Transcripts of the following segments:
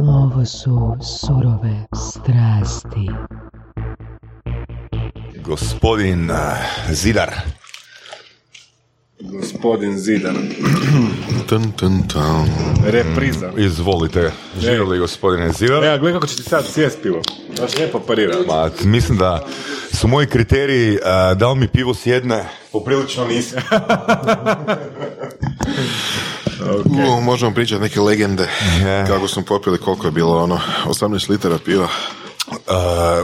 Ovo su surove strasti. Gospodin uh, Zidar. Gospodin Zidar. Tun, tun, tun. Repriza. Izvolite, živjeli gospodine Zidar. Evo, gledaj kako će ti sad sjest pivo. Baš lijepo parira. Ma, mislim da su moji kriteriji uh, da li mi pivo sjedne poprilično niske. U, možemo pričati neke legende Je. kako smo popili, koliko je bilo ono, 18 litara piva, Uh,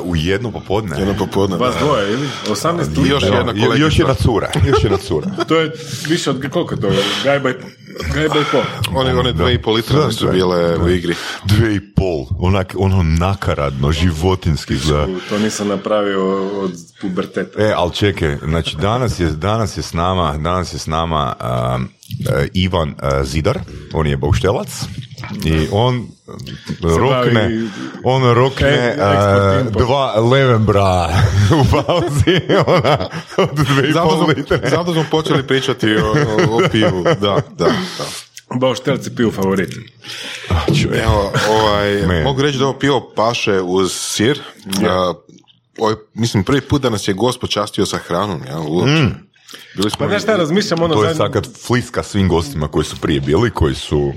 u jedno popodne. jedno popodne. Vas da. dvoje, ili? 18 I još litara. jedna Jo- kolegica. još jedna cura, još jedna cura. To je više od, koliko je to? Gajba i, gajba i pol. One, one dve i pol litra su bile u igri. Dve i pol, onak, ono nakaradno, životinski izgleda. To nisam napravio od puberteta. E, ali čekaj, znači danas je, danas je s nama, danas je s nama um, Ivan e, Zidar, on je bauštelac i on e, rokne, on rokne import. dva Levenbra u pauzi, ona, od dve i Zato pol smo, litre. zato smo počeli pričati o, o, o pivu, da, da, da. Bauštelci piju favorit. Evo, ovaj, Man. mogu reći da ovo pivo paše uz sir. A, ovaj, mislim, prvi put da nas je gost počastio sa hranom, ja, uopće. Bili smo Pa znaš šta, razmišljam ono To je sad kad fliska svim gostima koji su prije bili, koji su...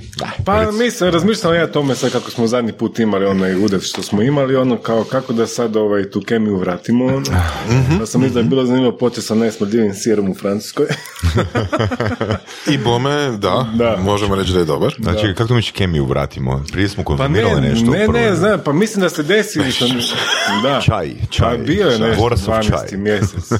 Pa mislim, razmišljam ja tome sad kako smo zadnji put imali onaj udev što smo imali, ono kao kako da sad ovaj, tu kemiju vratimo. Ono. Da sam mislim da je bilo zanimljivo početi sa najsmrdljivim sirom u Francuskoj. I bome, da, Da. možemo reći da je dobar. Znači, kako to mi kemiju vratimo? Prije smo Pa ne, konzumirali nešto. ne, prvo. ne, znam, pa mislim da se desi. da. Čaj, čaj, Pa bio je nešto Borasov 12. čaj. mjesec.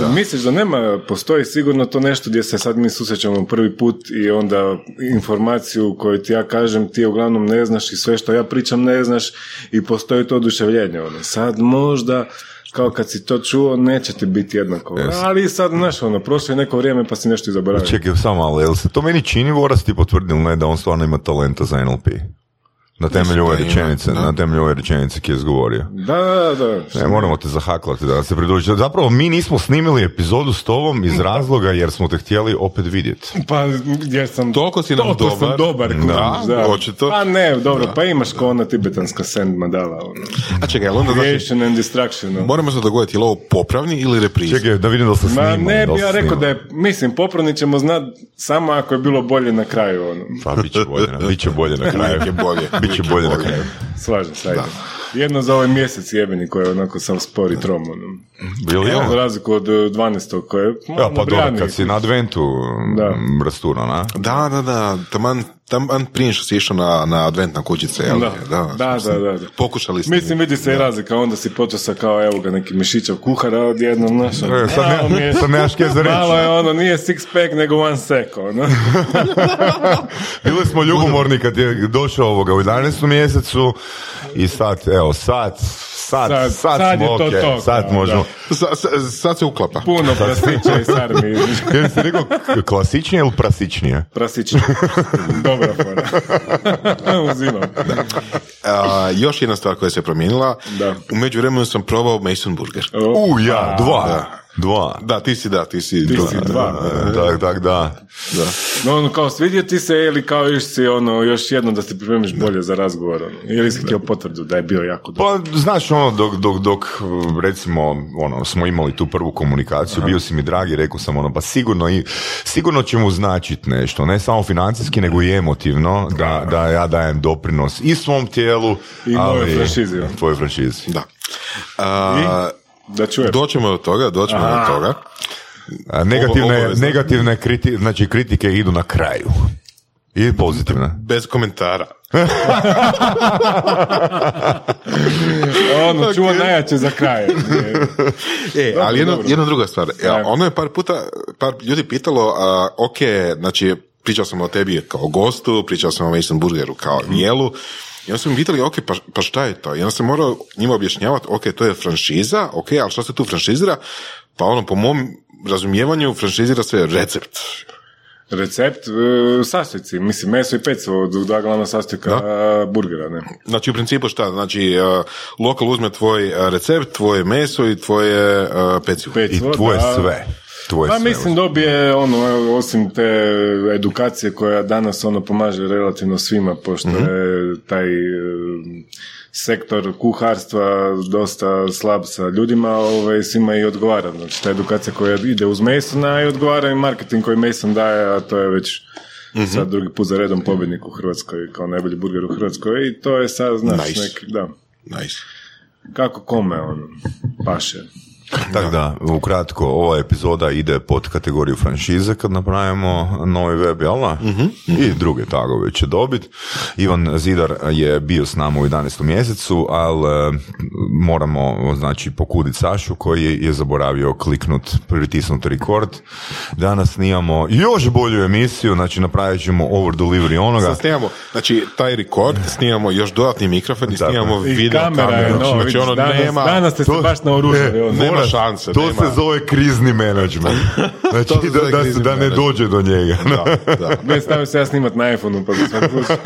Misliš da nema, postoji sigurno to nešto gdje se sad mi susrećemo prvi put i onda informaciju koju ti ja kažem ti uglavnom ne znaš i sve što ja pričam ne znaš i postoji to oduševljenje. Ono. Sad možda kao kad si to čuo, neće ti biti jednako. Ali sad, znaš, ono, prošlo je neko vrijeme pa si nešto i zaboravio. Čekaj, samo malo, jel se to meni čini Voras ti potvrdil, ne, da on stvarno ima talenta za NLP? Na temelju ove da rečenice, da. na temelju ove rečenice koje je izgovorio. Da, da, da. Ne, moramo te zahaklati da se pridruži. Zapravo, mi nismo snimili epizodu s tobom iz razloga jer smo te htjeli opet vidjeti. Pa, jer sam... Toliko si nam toliko sam dobar. dobar. Da, kužiš, očito. Pa ne, dobro, pa imaš ko ona tibetanska send madala. Ono. A čekaj, onda znači, Creation and destruction. ono. moramo se dogoditi, je li ovo popravni ili repriza? Čekaj, da vidim da se snima. Ma ne da bi ja rekao da je, mislim, popravni ćemo znat samo ako je bilo bolje na kraju. Ono. Pa, bit će bolje, na- bit će bolje na kraju. Bolje. Bit će bolje na kraju. Slažem se, ajde. Jedno za ovaj mjesec jebeni koji je onako sam spor i trom. Ono. Bili Za ja? razliku od eh, 12. koje je Ja, malo pa dobro, kad si na adventu Da. m, rasturan, a? Da, da, da, taman, taman prije što si išao na, na adventna kućice, jel? Da, da, da, da, da. Pokušali ste. Mislim, vidi se i razlika, onda si počeo sa kao, evo ga, neki mišićav kuhara odjednom, znaš. ono, E, sad ne- sad nemaš kaj za reći. Malo je ono, nije six pack, nego one sec, ono. Bili smo ljubomorni kad je došao ovoga u 11. mjesecu i sad, evo, sad, sad, sad, Sad- sad smo je to okej, to, sad možemo. Sa- sa- sad se uklapa. Puno prasića i sarmi. Jel si rekao klasičnije ili prasičnije? Prasića. Dobra fora. Uzimam. A, još jedna stvar koja se promijenila. Da. U međuvremenu sam probao Mason Burger. U, ja, dva, da. Dva. Da, ti si da, ti si. Ti si dva. Tak, tak, da. Da. No, ono, kao svidio ti se ili kao još si ono, još jedno da se pripremiš bolje za razgovor, ono. Ili si htio potvrdu da je bio jako dobro. Pa, znaš, ono, dok, dok, dok, recimo, ono, smo imali tu prvu komunikaciju, bio si mi dragi, rekao sam, ono, pa sigurno, i, sigurno će mu značiti nešto, ne samo financijski, nego i emotivno, da, da ja dajem doprinos i svom tijelu, I mojoj ali- franšizi, ono. Tvojoj franšizi. Da. A, Da čujem. doćemo do toga, doćemo do toga. A Negativne, obavezno. negativne kriti, znači, kritike idu na kraju. I pozitivne. Bez komentara. Ono, čuva najjače za kraj. E, ali jedna, jedna druga stvar. Ja, ono je par puta, par ljudi pitalo, a, ok, znači, pričao sam o tebi kao gostu, pričao sam o Mason Burgeru kao jelu, i onda su mi pitali, ok, pa, pa šta je to? I onda sam morao njima objašnjavati, ok, to je franšiza, ok, ali šta se tu franšizira? Pa ono, po mom razumijevanju, franšizira se recept. Recept, e, sastojci, mislim, meso i pecivo, dva glavna sastojka e, burgera, ne? Znači, u principu šta? Znači, uh, lokal uzme tvoj uh, recept, tvoje meso i tvoje uh, pecivo. I Pecivo, tvoje da. sve. Tvoj Pa mislim dobije ono, osim te edukacije koja danas ono pomaže relativno svima, pošto Mhm. je taj e, sektor kuharstva dosta slab sa ljudima, ovaj, svima i odgovara. Znači, ta edukacija koja ide uz Masona i odgovara i marketing koji Mason daje, a to je već Mhm. sad drugi put za redom pobjednik u Hrvatskoj, kao najbolji burger u Hrvatskoj i to je sad, znaš, Nice. neki, da, Nice. kako kome, ono, paše. Tako da, ukratko, ova epizoda ide pod kategoriju franšize kad napravimo novi web, jel da? I druge tagove će dobiti. Ivan Zidar je bio s nama u 11. mjesecu, ali e, moramo, znači, pokuditi Sašu koji je, zaboravio kliknut, pritisnut rekord. Danas snimamo još bolju emisiju, znači napravit ćemo over delivery onoga. Sad snimamo, znači, taj rekord, snimamo još dodatni mikrofon i snimamo video kameru. znači, vidiš, ono, danas, nema... danas ste se to- baš naoružali. E, ono. Nema šanse, To nema. se zove krizni menadžment. Znači, To se da, zove da, se- da ne dođe do njega. Da, da. Ne, stavim se ja snimat na iPhone-u, pa svaki slučaj.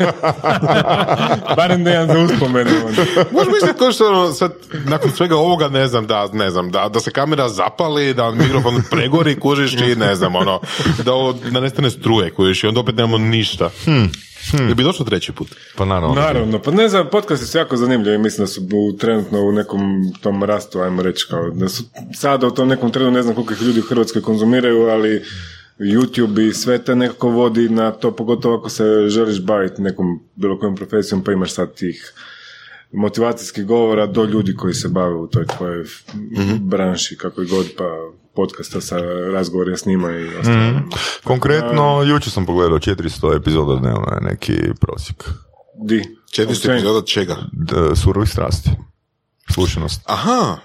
Barem da imam za uspomenu. ono. Možeš misliti ko što ono, sad, nakon svega ovoga, ne znam, da, ne znam, da, da se kamera zapali, da mikrofon pregori, kužiš i ne znam, ono, da ovo, da nestane struje, kužiš i onda opet nemamo ništa. Hmm. Hmm. bi došlo treći put? Pa naravno. Naravno, pa ne znam, podcasti su jako zanimljivi, mislim da su u, trenutno u nekom tom rastu, ajmo reći, kao da su sada u tom nekom trenu, ne znam koliko ih ljudi u Hrvatskoj konzumiraju, ali YouTube i sve te nekako vodi na to, pogotovo ako se želiš baviti nekom bilo kojom profesijom, pa imaš sad tih motivacijskih govora do ljudi koji se bave u toj tvojoj branši, kako god, pa podcasta sa razgovorima s njima i ostalo. Konkretno, jučer sam pogledao 400 epizoda dnevno je neki prosjek. Di? 400 Općenito. epizoda čega? D- surovih strasti. Slušanost. Aha,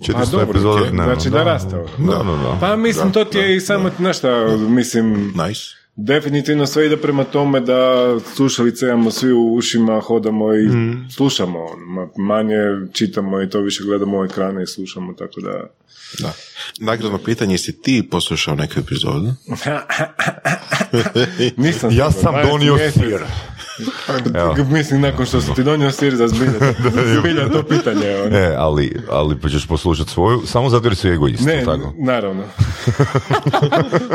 400 Pa dobro, epizoda ok. dnevno. Znači da raste ovo. Da, da, da. Pa mislim, to ti je i samo, znaš šta, mislim, nice. Definitivno sve ide prema tome da slušalice imamo svi u ušima, hodamo i Mhm. slušamo, ma- manje čitamo i to više gledamo u ekrane i slušamo, tako da... Da. Nagradno pitanje, jesi ti poslušao neku epizodu? Nisam Ja sam 12 donio sir. Evo. Mislim, nakon što sam ti donio sir za zbilja, to pitanje. ono. E, ali, ali pa ćeš poslušati svoju, samo zato jer su egoisti, Ne, tako? naravno.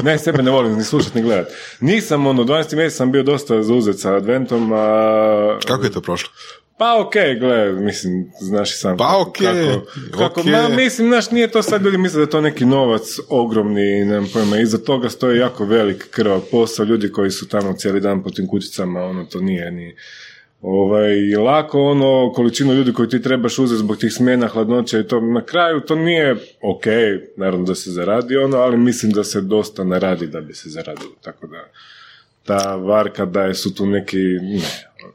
Ne, sebe ne volim ni slušati ni gledati. Nisam, ono, 12. mjesec sam bio dosta zauzet sa adventom, a... Kako je to prošlo? Pa okej, gle, mislim, znaš i sam. Pa okej, Kako, kako, okej. ma, mislim, znaš, nije to sad ljudi misle da je to neki novac ogromni, nemam pojma, iza toga stoji jako velik krvav posao, ljudi koji su tamo cijeli dan po tim kućicama, ono, to nije ni... Ovaj, lako ono, količinu ljudi koji ti trebaš uzeti zbog tih smjena, hladnoća i to, na kraju to nije ok, naravno da se zaradi ono, ali mislim da se dosta ne radi da bi se zaradilo, tako da ta varka da je su tu neki, ne,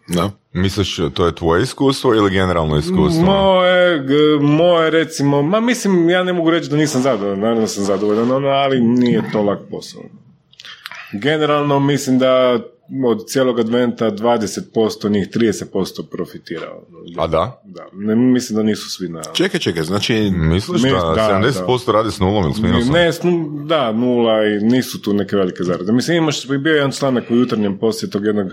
Da. Misliš, to je tvoje iskustvo ili generalno iskustvo? Moje, moje recimo, ma mislim, ja ne mogu reći da nisam zadovoljan, naravno sam zadovoljan, ono, ali nije to lak posao. Generalno mislim da od cijelog adventa 20% njih 30% profitira. ono. A da? Da, ne, mislim da nisu svi na... Čekaj, čekaj, znači, Misliš Mi- da, da, 70% radi s nulom ili s minusom? Ne, da, nula i nisu tu neke velike zarade. Mislim, imaš, bio je jedan članak u jutarnjem poslije tog jednog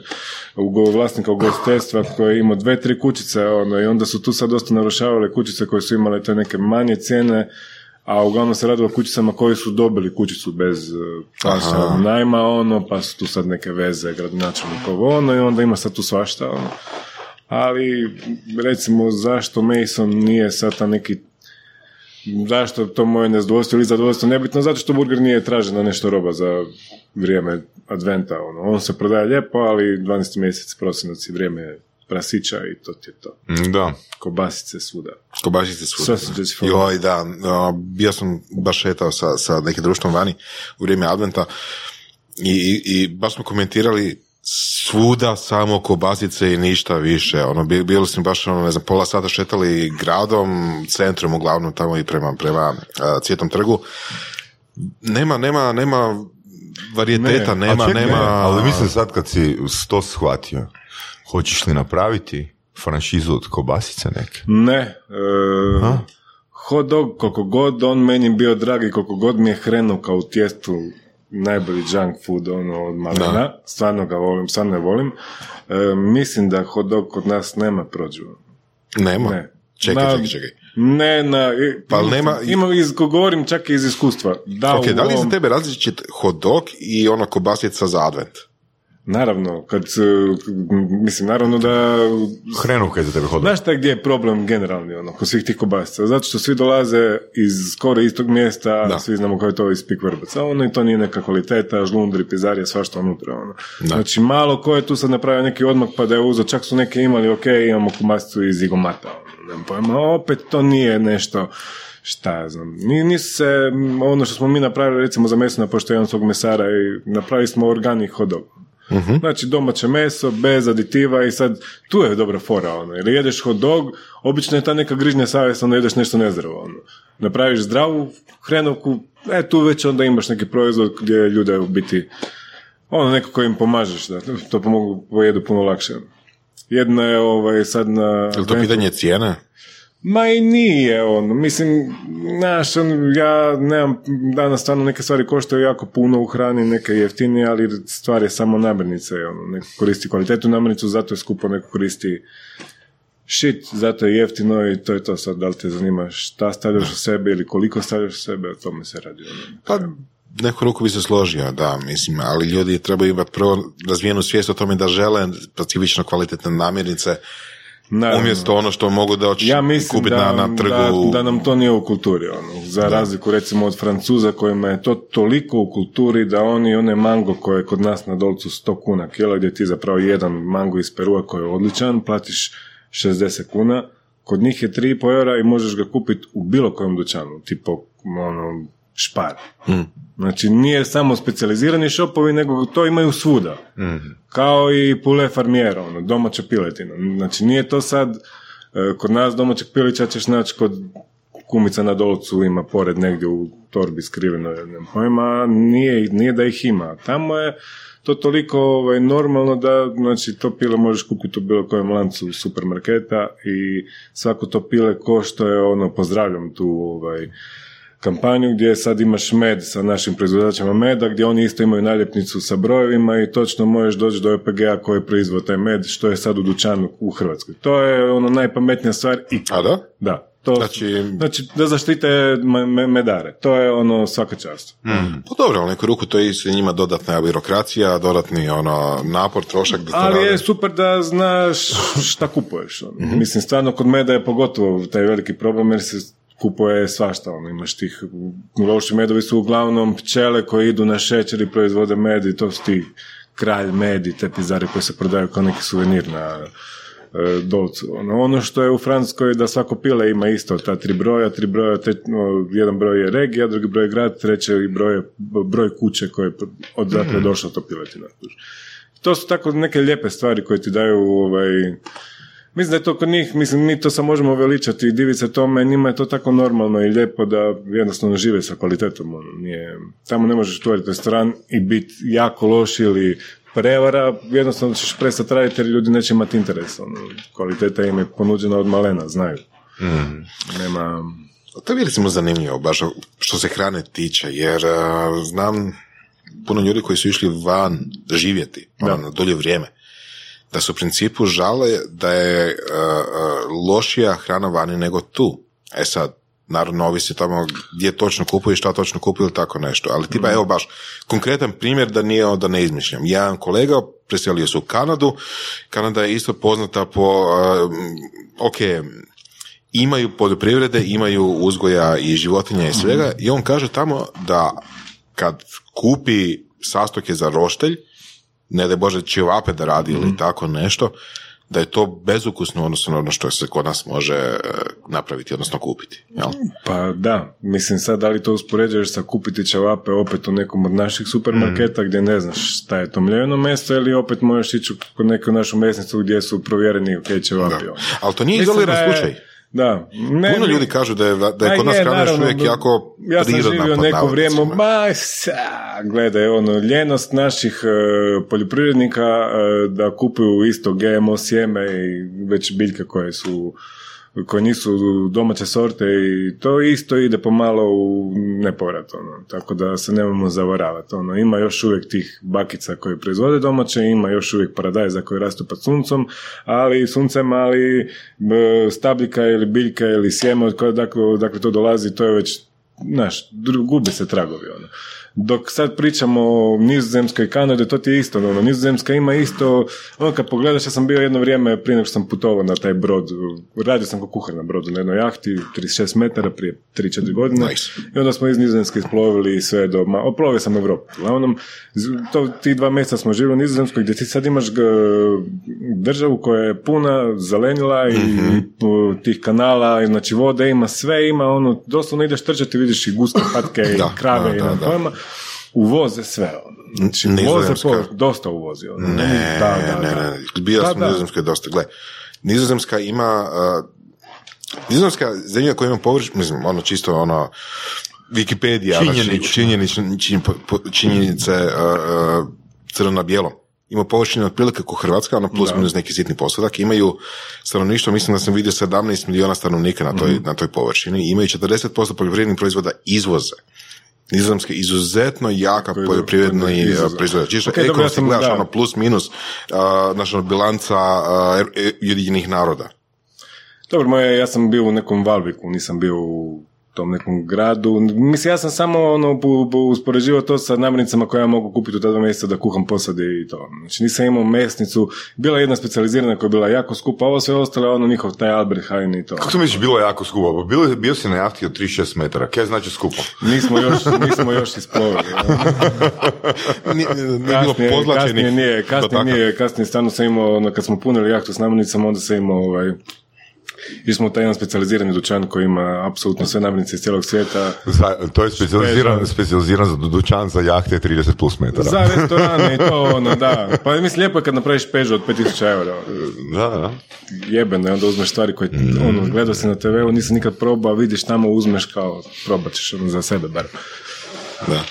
ugo- vlasnika ugostiteljstva koji je imao dve, tri kućice ono, i onda su tu sad dosta narušavale kućice koje su imale te neke manje cijene, a uglavnom se radilo o kućicama koji su dobili kućicu bez uh, plaća najma, ono, pa su tu sad neke veze, gradonačelnik ovo, ono, i onda ima sad tu svašta, ono. Ali, recimo, zašto Mason nije sad ta neki zašto to moje nezadovoljstvo ili zadovoljstvo nebitno, zato što burger nije tražena nešto roba za vrijeme adventa. Ono. On se prodaje lijepo, ali 12. mjesec, prosinac i vrijeme prasića i to ti je to. Mm, Da. Kobasice svuda. Kobasice svuda. Joj, da, a, bio sam baš šetao sa, sa nekim društvom vani u vrijeme adventa i, i, i baš smo komentirali svuda samo kobasice i ništa više. Ono, bi- bili smo baš, ono, ne znam, pola sata šetali gradom, centrom uglavnom tamo i prema, prema a, Cvjetnom trgu. Nema, nema, nema varijeteta, Ne, nema, čekaj, nema... Ali mislim sad kad si to shvatio, hoćeš li napraviti franšizu od kobasice neke? Ne. E, hot dog, koliko god on meni bio drag i koliko god mi je hrenuka u tijestu najbolji junk food ono, od malena, stvarno ga volim, stvarno ne volim. E, mislim da hot dog kod nas nema prođu. Nema. Ne. Čekaj, Na- čekaj, čekaj. Ne, na, Pa nema- Imam, iz, govorim čak i iz iskustva. Da, Ok, u da li je za tebe različit hot dog i ono kobasica za advent? Naravno, kad, e, mislim, naravno da Hrenovka je za tebe hodala. Znaš šta gdje je problem generalni, ono, kod svih tih kobasica? Zato što svi dolaze iz skoro istog mjesta, Da. svi znamo kao je to iz pik vrbaca, ono i to nije neka kvaliteta, žlundri, pizarija, svašta unutra, ono. Da. Znači, malo ko je tu sad napravio neki odmak pa da je uzeo, čak su neki imali, ok, imamo kobasicu iz igomata, ono, nemam pojma, opet to nije nešto, šta ja znam, Ni- nisu se, ono što smo mi napravili recimo za meso na pošto svog mesara i napravili smo organic hot dog. Znači domaće meso, bez aditiva i sad tu je dobra fora, ono, jer jedeš hot dog, obično je ta neka grižnja savjest, onda jedeš nešto nezdravo, ono. Napraviš zdravu hrenovku, e, tu već onda imaš neki proizvod gdje ljude u biti, ono, neko koji im pomažeš, da to pomogu, pojedu puno lakše. Jedno je ovaj, sad na... Je to pitanje cijene? Ma i nije ono, mislim, znaš, on, ja nemam, danas stvarno neke stvari koštaju jako puno u hrani, neke jeftinije, ali stvar je samo namirnice, ono, neko koristi kvalitetu namirnicu, zato je skupo, neko koristi shit, zato je jeftino i to je to sad, da li te zanima šta stavljaš u sebe ili koliko stavljaš u sebe, o tome se radi. Ono. Pa, neku ruku bi se složio, da, mislim, ali ljudi trebaju imati prvo razvijenu svijest o tome da žele specifično kvalitetne namirnice, Naravno. umjesto ono što mogu doći Ja mislim kupiti da, na, na trgu. da, da nam to nije u kulturi, ono. za razliku recimo od Francuza kojima je to toliko u kulturi da oni one mango koje je kod nas na dolcu 100 kuna kilo gdje ti zapravo jedan mango iz Perua koji je odličan, platiš 60 kuna, kod njih je 3,5 eura i možeš ga kupiti u bilo kojem dućanu, tipo ono, špar. Znači nije samo specijalizirani šopovi, nego to imaju svuda. Kao i poulet farmiero, ono, domaća piletina. Znači nije to sad, e, kod nas domaćeg pilića ćeš naći kod kumica na dolcu ima pored negdje u torbi skriveno, nemam pojma, nije, nije da ih ima. Tamo je to toliko ovaj, normalno da znači, to pile možeš kupiti u bilo kojem lancu supermarketa i svako to pile ko što je ono, pozdravljam tu ovaj, kampanju gdje sad imaš med sa našim proizvođačima meda, gdje oni isto imaju naljepnicu sa brojevima i točno možeš doći do OPG-a koji je proizveo taj med, što je sad u dućanu u Hrvatskoj. To je ono najpametnija stvar i A da? da. To, Znači- znači, da zaštite me- me- medare. To je ono svaka čast. Pa dobro, u neku ruku to je isto njima dodatna birokracija, dodatni ono, napor, trošak da Ali je super da znaš šta kupuješ. ono. Mislim, stvarno kod meda je pogotovo taj veliki problem jer se kupuje svašta. Ono. Imaš tih, loši medovi su uglavnom pčele koje idu na šećer i proizvode med i to su ti kralj med i te pizare koje se prodaju kao neki suvenir na e, dolcu. Ono, ono što je u Francuskoj da svako pile ima isto ta tri broja, tri broja, te, no, jedan broj je regija, drugi broj je grad, treći broj je broj kuće koje je odakle je došla to piletina. To su tako neke lijepe stvari koje ti daju ovaj, Mislim da je to kod njih, mislim, mi to sad možemo veličati i diviti se tome, njima je to tako normalno i lijepo da jednostavno žive sa kvalitetom. Ono, nije, tamo ne možeš otvoriti restoran i biti jako loš ili prevara, jednostavno ćeš prestati raditi jer ljudi neće imati interes. Ono, kvaliteta im je ponuđena od malena, znaju. Nema... To je recimo zanimljivo, baš što se hrane tiče, jer znam puno ljudi koji su išli van živjeti ono, na dulje vrijeme, da su u principu žale da je a, lošija hrana vani nego tu. E sad, naravno ovisi tamo gdje točno kupuju, šta točno kupuju ili tako nešto. Ali tipa, evo baš, konkretan primjer da nije da ne izmišljam. Jedan kolega preselio se u Kanadu, Kanada je isto poznata po, a, ok, imaju poljoprivrede, imaju uzgoja i životinja i svega i on kaže tamo da kad kupi sastojke za roštelj, ne da Bože ćevape da radi ili tako nešto, da je to bezukusno odnosno na ono što se kod nas može e, napraviti, odnosno kupiti. Jel? Pa da, mislim sad da li to uspoređuješ sa kupiti ćevape opet u nekom od naših supermarketa gdje ne znaš šta je to mljeveno meso ili opet možeš ići kod neku našu mesnicu gdje su provjereni ok ćevapi. Da. ono. Ali to nije izoliran slučaj. Da. Ne, Puno ljudi kažu da je, da je kod nas hrana još uvijek jako Ja sam živio neko vrijeme, ma, sa, gledaj, ono, ljenost naših e, poljoprivrednika e, da kupuju isto GMO sjeme i već biljke koje su koje nisu domaće sorte i to isto ide pomalo u nepovrat, ono. tako da se nemojmo zavaravati. Ono. Ima još uvijek tih bakica koje proizvode domaće, ima još uvijek paradajza koji rastu pod suncom, ali suncem, ali b, stabljika ili biljka ili sjeme od koje dakle, dakle to dolazi, to je već, znaš, gubi se tragovi, ono. Dok sad pričamo o Nizozemskoj i Kanadi, to ti je isto, ono, Nizozemska ima isto, ono kad pogledaš, ja sam bio jedno vrijeme prije nego što sam putovao na taj brod, radio sam kao kuhar na brodu na jednoj jahti, 36 metara prije 3-4 godine, Nice. i onda smo iz Nizozemske isplovili sve do, ma, oplovio sam Europu, uglavnom, to, ti dva mjeseca smo živjeli u Nizozemskoj gdje ti sad imaš g- državu koja je puna zelenila i Mhm. p- tih kanala, i znači vode ima, sve ima, ono, doslovno ideš trčati, vidiš i guske, patke, i krave da, i da, na da. pojma, uvoze sve. Ono. Znači, uvoze Nizozemska. po, dosta uvozi. Ono. Ne, da, da, ne, da. ne, bio Da, sam u da. Nizozemskoj dosta. Gle, Nizozemska ima, uh, Nizozemska zemlja koja ima površ, mislim, ono čisto ono, Wikipedia, znači, činjenice uh, uh, crno na bijelo. Ima površine otprilike kao Hrvatska, ono plus minus neki sitni postotak. Imaju stanovništvo, mislim da sam vidio 17 milijuna stanovnika na toj, na toj površini. Imaju 40% poljoprivrednih proizvoda izvoze. Nizozemska je izuzetno jaka poljoprivredni uh, izvoz. proizvođač. Čisto Ok, dobro, ja ekonomski sam- gledaš da. ono plus minus, uh, znaš, ono, bilanca uh, er- Ujedinjenih naroda. Dobro, moje, ja sam bio u nekom Valviku, nisam bio u tom nekom gradu. Mislim, ja sam samo ono, bu- bu- uspoređivao to sa namirnicama koje ja mogu kupiti u ta dva mjeseca da kuham posade i to. Znači, nisam imao mesnicu. Bila je jedna specijalizirana koja je bila jako skupa, ovo sve ostalo ono njihov taj Albert Heijn i to. Kako to misliš bilo jako skupo? Bilo, bio si na jahti od 36 metara. Kaj znači skupo? Nismo još, nismo još isplovili. Nije, Kasnije, kasnije nije, kasnije nije, kasnije stvarno sam imao, ono, kad smo punili jahtu s namirnicama, onda sam imao, ovaj, išli smo u taj jedan specijalizirani dućan koji ima apsolutno sve namirnice iz cijelog svijeta. Za, to je specijaliziran, Special. specijaliziran za dućan za jahte 30 plus metara. Za restorane i to, ono, da. Pa mislim, lijepo je kad napraviš pežu od 5000 eura. Da, da. Jebeno, i onda uzmeš stvari koje, ono, gledao si na TV-u, nisam nikad probao, vidiš tamo, uzmeš kao, probat ćeš, ono, za sebe bar. Da.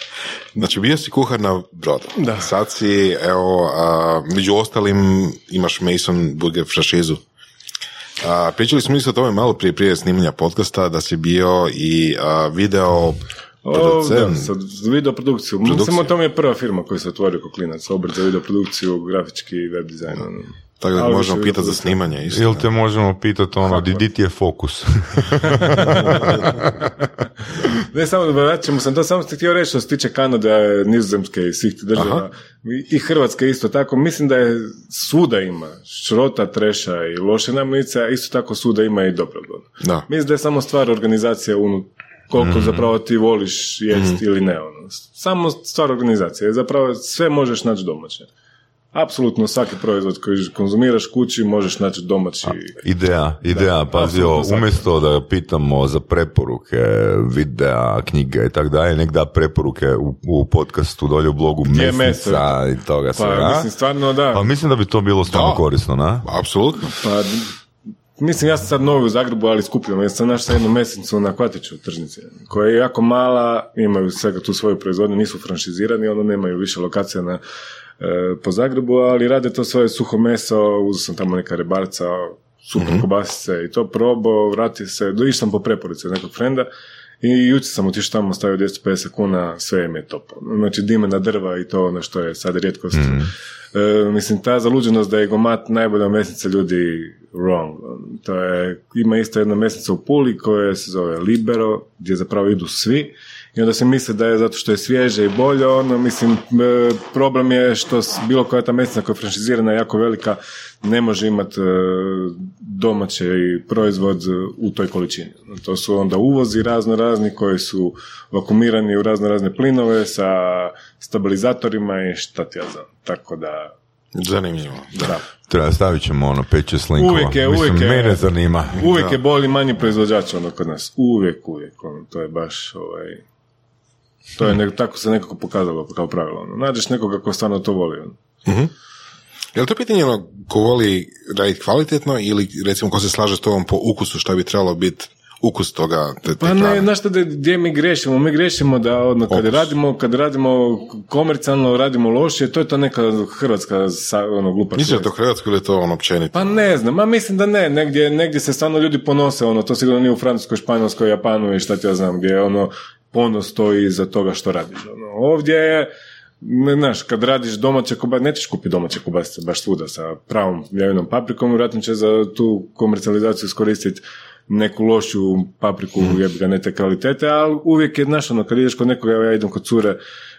Znači, bio si kuhar na brodu. Da. Sad si, evo, a, među ostalim imaš Mason Burger franšizu. A, pričali smo isto o tome malo prije prije snimanja podcasta, da si bio i a, video O, da, producent. sad, za videoprodukciju. Produkcija. Samo to mi je prva firma koju se otvorio kao klinac, obrt za videoprodukciju, grafički i web dizajn. Tako da Ali možemo pitati za snimanje isto. Ili te možemo pitati ono, di, di ti je fokus? Ne, samo da vratit ćemo sam to, samo sam htio reći što se tiče Kanade, Nizozemske i svih tih država. Aha. I- I Hrvatske isto tako. Mislim da je svuda ima šrota, treša i loše namirnice, a isto tako svuda ima i dobrog. Da. Mislim da je samo stvar organizacije unu koliko zapravo ti voliš jest ili ne. Ono. Samo stvar organizacije. Zapravo sve možeš naći domaće. Apsolutno svaki proizvod koji konzumiraš kući možeš naći domaći. Ideja, ideja, pazi, umjesto da ga pitamo za preporuke, videa, knjige i tak dalje, nek da preporuke u, u podcastu dolje u blogu Mesnica i toga Pa, svega. mislim, stvarno da. Pa mislim da bi to bilo stvarno Da. korisno, na? Apsolutno. Pa, mislim, ja sam sad novi u Zagrebu, ali skupljam. Ja sam našao jednu mesnicu na Kvatiću tržnici, koja je jako mala, imaju svega tu svoju proizvodnju, nisu franšizirani, ono nemaju više lokacija na, po Zagrebu, ali rade to svoje suho meso, uzeo sam tamo neka rebarca, super kobasice i to probao, vratio se, do išao sam po preporuci od nekog frenda i jučer sam otišao tamo, stavio 250 kuna, sve im je top. Znači dimena drva i to ono što je sad rijetkost. E, mislim, ta zaluđenost da je gomat najbolja mesnica ljudi wrong. To je, ima isto jedna mesnica u Puli koja se zove Libero, gdje zapravo idu svi i onda se misle da je zato što je svježe i bolje, ono, mislim, e, problem je što bilo koja ta mesnica koja je franšizirana jako velika ne može imati domaći proizvod u toj količini. To su onda uvozi razno razni koji su vakumirani u razno razne plinove sa stabilizatorima i šta ti ja znam. Tako da, Zanimljivo. da. Treba, stavit ćemo ono pet šest linkova. Uvijek je, Mislim, uvijek je. mene zanima. Uvijek je bolji manji proizvođač ono kod nas. Uvijek, uvijek. Ono, to je baš ovaj, to je nek- tako se nekako pokazalo kao pravilo. Ono. Nađeš nekoga ko stvarno to voli. Ono. Je li to pitanje ono, ko voli raditi kvalitetno ili recimo ko se slaže s tobom po ukusu šta bi trebalo biti ukus toga. Te, te Pa ne, znaš šta, da- gdje mi grešimo? Mi grešimo da ono, kad radimo, kad radimo komercijalno, radimo lošije, to je to neka hrvatska sa, ono, glupa čovjek. to hrvatsko ili je to ono općenito? Pa ne znam, ma mislim da ne, negdje, negdje se stvarno ljudi ponose, ono, to sigurno nije u Francuskoj, Španjolskoj, Japanu i šta ti ja znam, gdje ono, ponos stoji iza toga što radiš. Ono. Ovdje je, ne, znaš, kad radiš domaće kobasice, nećeš kupiti domaće kobasice baš svuda sa pravom ljevinom paprikom, vjerojatno će za tu komercijalizaciju iskoristiti neku lošu papriku, Mhm. jebi ga ne te kvalitete, ali uvijek je, znaš, ono, kad ideš kod nekoga, ja idem kod cure,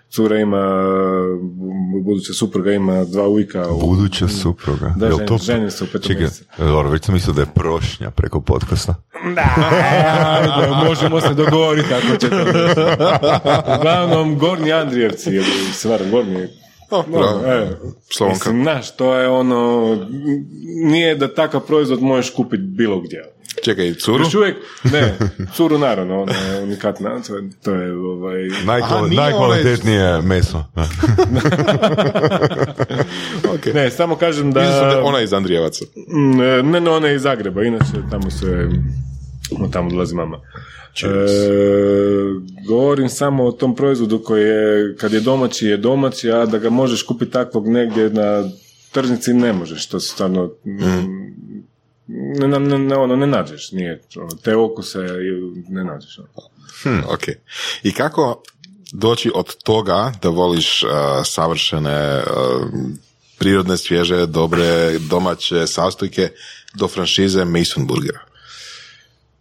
cura ima, buduća supruga ima dva ujka u, Buduća supruga. Da, Jel žen- to- ženim se u petom Čekaj, mjesecu. dobro, već sam mislio da je prošnja preko podcasta. Ajde, možemo se dogovoriti ako će to biti. Uglavnom, Gornji Andrijevci, je stvar, Gornji, O, no, bravo. e, mislim, znaš, to je ono, nije da takav proizvod možeš kupiti bilo gdje. Čekaj, curu? Još uvijek, ne, curu naravno, ona je unikatna, to je, je ovaj, Najkvali- Aha, nije najkvalitetnije meso. Ok. ne, samo kažem da... Da je ona iz Andrijevaca. Mm, Ne, ne, ona je iz Zagreba, inače tamo se, tamo dolazi mama. E, govorim samo o tom proizvodu koji je, kad je domaći, je domaći, a da ga možeš kupiti takvog negdje na tržnici ne možeš, to se stvarno mm, ne, ne, ne, ne, ono, ne nađeš, nije, ono, te okuse ne nađeš. ono. Hm, ok. I kako doći od toga da voliš uh, savršene, uh, prirodne, svježe, dobre, domaće sastojke do franšize Mason Burgera?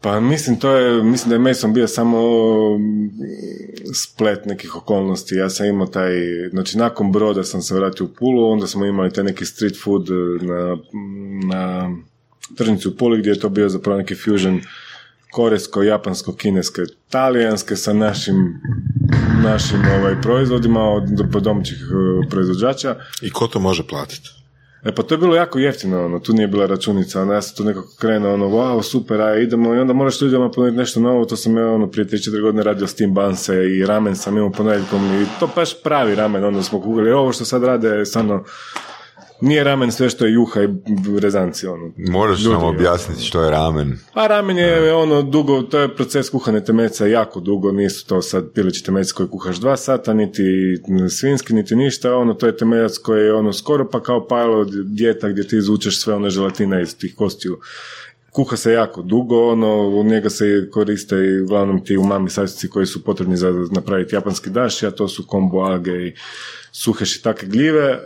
Pa mislim, to je, mislim da je Mason bio samo mm, splet nekih okolnosti. Ja sam imao taj, znači nakon broda sam se vratio u Pulu, onda smo imali taj neki street food na, na tržnici u Puli gdje je to bio zapravo neki fusion korejsko, japansko, kineske, talijanske sa našim našim ovaj, proizvodima od do- domaćih eh, proizvođača. I ko to može platiti? E pa to je bilo jako jeftino, ono, tu nije bila računica, ono, ja sam tu nekako krenuo, ono, wow, super, a idemo, i onda moraš ljudima ponuditi nešto novo, to sam ja, ono, prije 3-4 godine radio s tim banse i ramen sam imao ponedjeljkom i to baš pravi ramen, onda smo kugali, ovo što sad rade, je stvarno, nije ramen sve što je juha i rezanci, ono. Moraš nam ono. objasniti što je ramen. Pa ramen je ono dugo, to je proces kuhane temeca jako dugo, nisu to sad pilići temeci koji kuhaš dva sata, niti svinski, niti ništa, ono to je temeljac koji je ono skoro pa kao palo dijeta gdje ti izvučeš sve one želatine iz tih kostiju. Kuha se jako dugo, ono, u njega se koriste i uglavnom ti umami sastojci koji su potrebni za napraviti japanski daši, a to su kombo alge i suhe šitake gljive. E,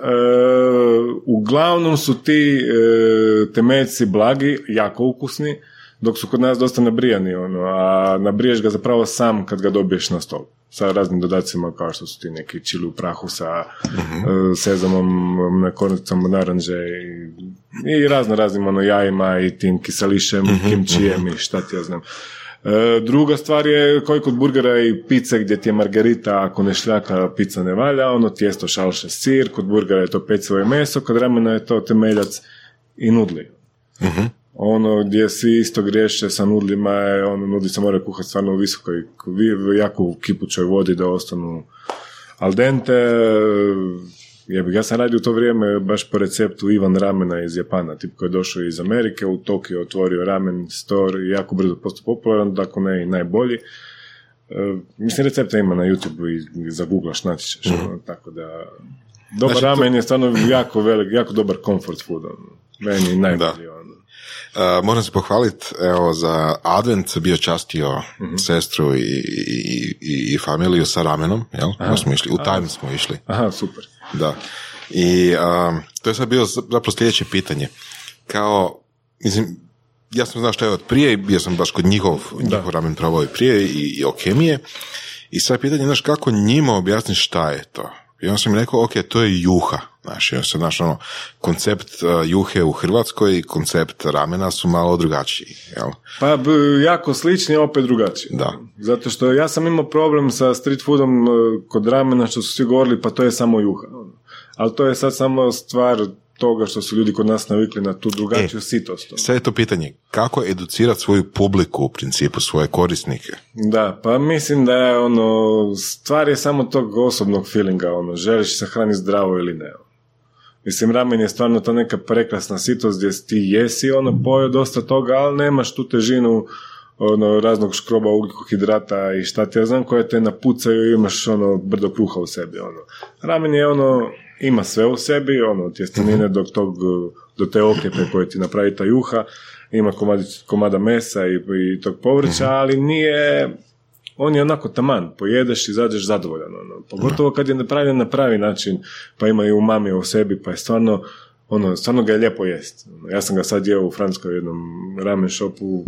uglavnom su ti e, temeljci blagi, jako ukusni, dok su kod nas dosta nabrijani, ono, a nabriješ ga zapravo sam kad ga dobiješ na stol. Sa raznim dodacima kao što su ti neki čili u prahu sa e, sezamom, mlekornicom, naranđe i, i razno raznim ono, jajima i tim kiselišem, kimčijem i šta ti ja znam. E, druga stvar je koji kod burgera i pice gdje ti je margarita, ako ne šljaka, pizza ne valja, ono tijesto, šalše, sir, kod burgera je to pecivo i meso, kod ramena je to temeljac i nudli. Ono gdje svi isto griješe sa nudlima je, ono nudli se moraju kuhati stvarno u visokoj, vi- jako u kipućoj vodi da ostanu al dente. Jebi, ja sam radio u to vrijeme baš po receptu Ivan Ramena iz Japana, tip koji je došao iz Amerike, u Tokio otvorio ramen store i jako brzo postao popularan, dakle ne i najbolji. E, mislim, recepta ima na YouTube i, i zaguglaš, naći ćeš, ono, tako da... Dobar Znači, to- ramen je stvarno jako velik, jako dobar comfort food, ono. meni najbolji, ono. Uh, moram se pohvaliti, evo, za advent bio častio sestru i, i, i, i familiju sa ramenom, jel? Pa smo išli, u Time smo išli. Aha, super. Da. I um, to je sad bilo zapravo sljedeće pitanje. Kao, mislim, ja sam znao što je od prije bio sam baš kod njihov, njihov ramen probao i prije i, i ok mi je. I sad pitanje, znaš, kako njima objasniti šta je to? I onda sam im rekao, ok, to je juha. Znaš, onda se, znaš, ono, koncept uh, juhe u Hrvatskoj i koncept ramena su malo drugačiji, jel? Pa b- jako slični, opet drugačiji. Da. Zato što ja sam imao problem sa street foodom e, kod ramena što su svi govorili pa to je samo juha. ono. Ali to je sad samo stvar toga što su ljudi kod nas navikli na tu drugačiju E, sitost. ono. Sad je to pitanje, kako educirati svoju publiku, u principu, svoje korisnike? Da, pa mislim da je ono, stvar je samo tog osobnog feelinga, ono, želiš se hraniti zdravo ili ne. ono. Mislim, ramen je stvarno ta neka prekrasna sitost gdje ti jesi ono pojeo dosta toga, ali nemaš tu težinu ono, raznog škroba ugljikohidrata i šta ti ja znam, koje te napucaju i imaš ono brdo kruha u sebi. Ono. Ramen je ono, ima sve u sebi, ono, tjestenine do tog, do te okljepe koje ti napravi ta juha, ima komadić, komada mesa i, i tog povrća, ali nije, on je onako taman, pojedeš i izađeš zadovoljan, ono. pogotovo kad je napravljen na pravi način, pa ima i umami u sebi, pa je stvarno, ono, stvarno ga je lijepo jest. Ja sam ga sad jeo u Francuskoj jednom ramen shopu,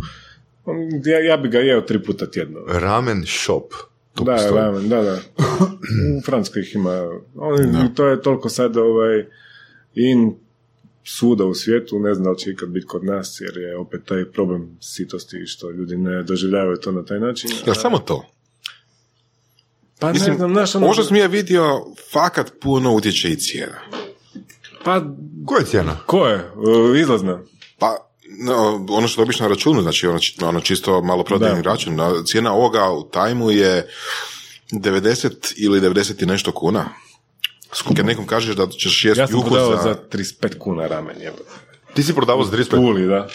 ja, ja bi ga jeo tri puta tjedno. Ramen shop. Tu Da, postoji. ramen, da, da. U Francuskoj ih ima. On, To je toliko sad ovaj, in svuda u svijetu, ne znam da li će ikad biti kod nas, jer je opet taj problem sitosti što ljudi ne doživljavaju to na taj način. Jel samo to? Pa Mislim, ne znam, znaš, ono, što sam ja vidio, fakat puno utječe i cijena. pa Koja je cijena? ko je? E, Izlazna. Pa, no, ono što dobiš na računu, znači ono, či- ono čisto malo prodajni Da. račun, cijena ovoga u tajmu je 90 ili 90 i nešto kuna. Kad nekom kažeš da ćeš jesti Ja sam juhu prodavao za... za 35 kuna ramen, jebote. Ti si prodavao za 35? Puli, da.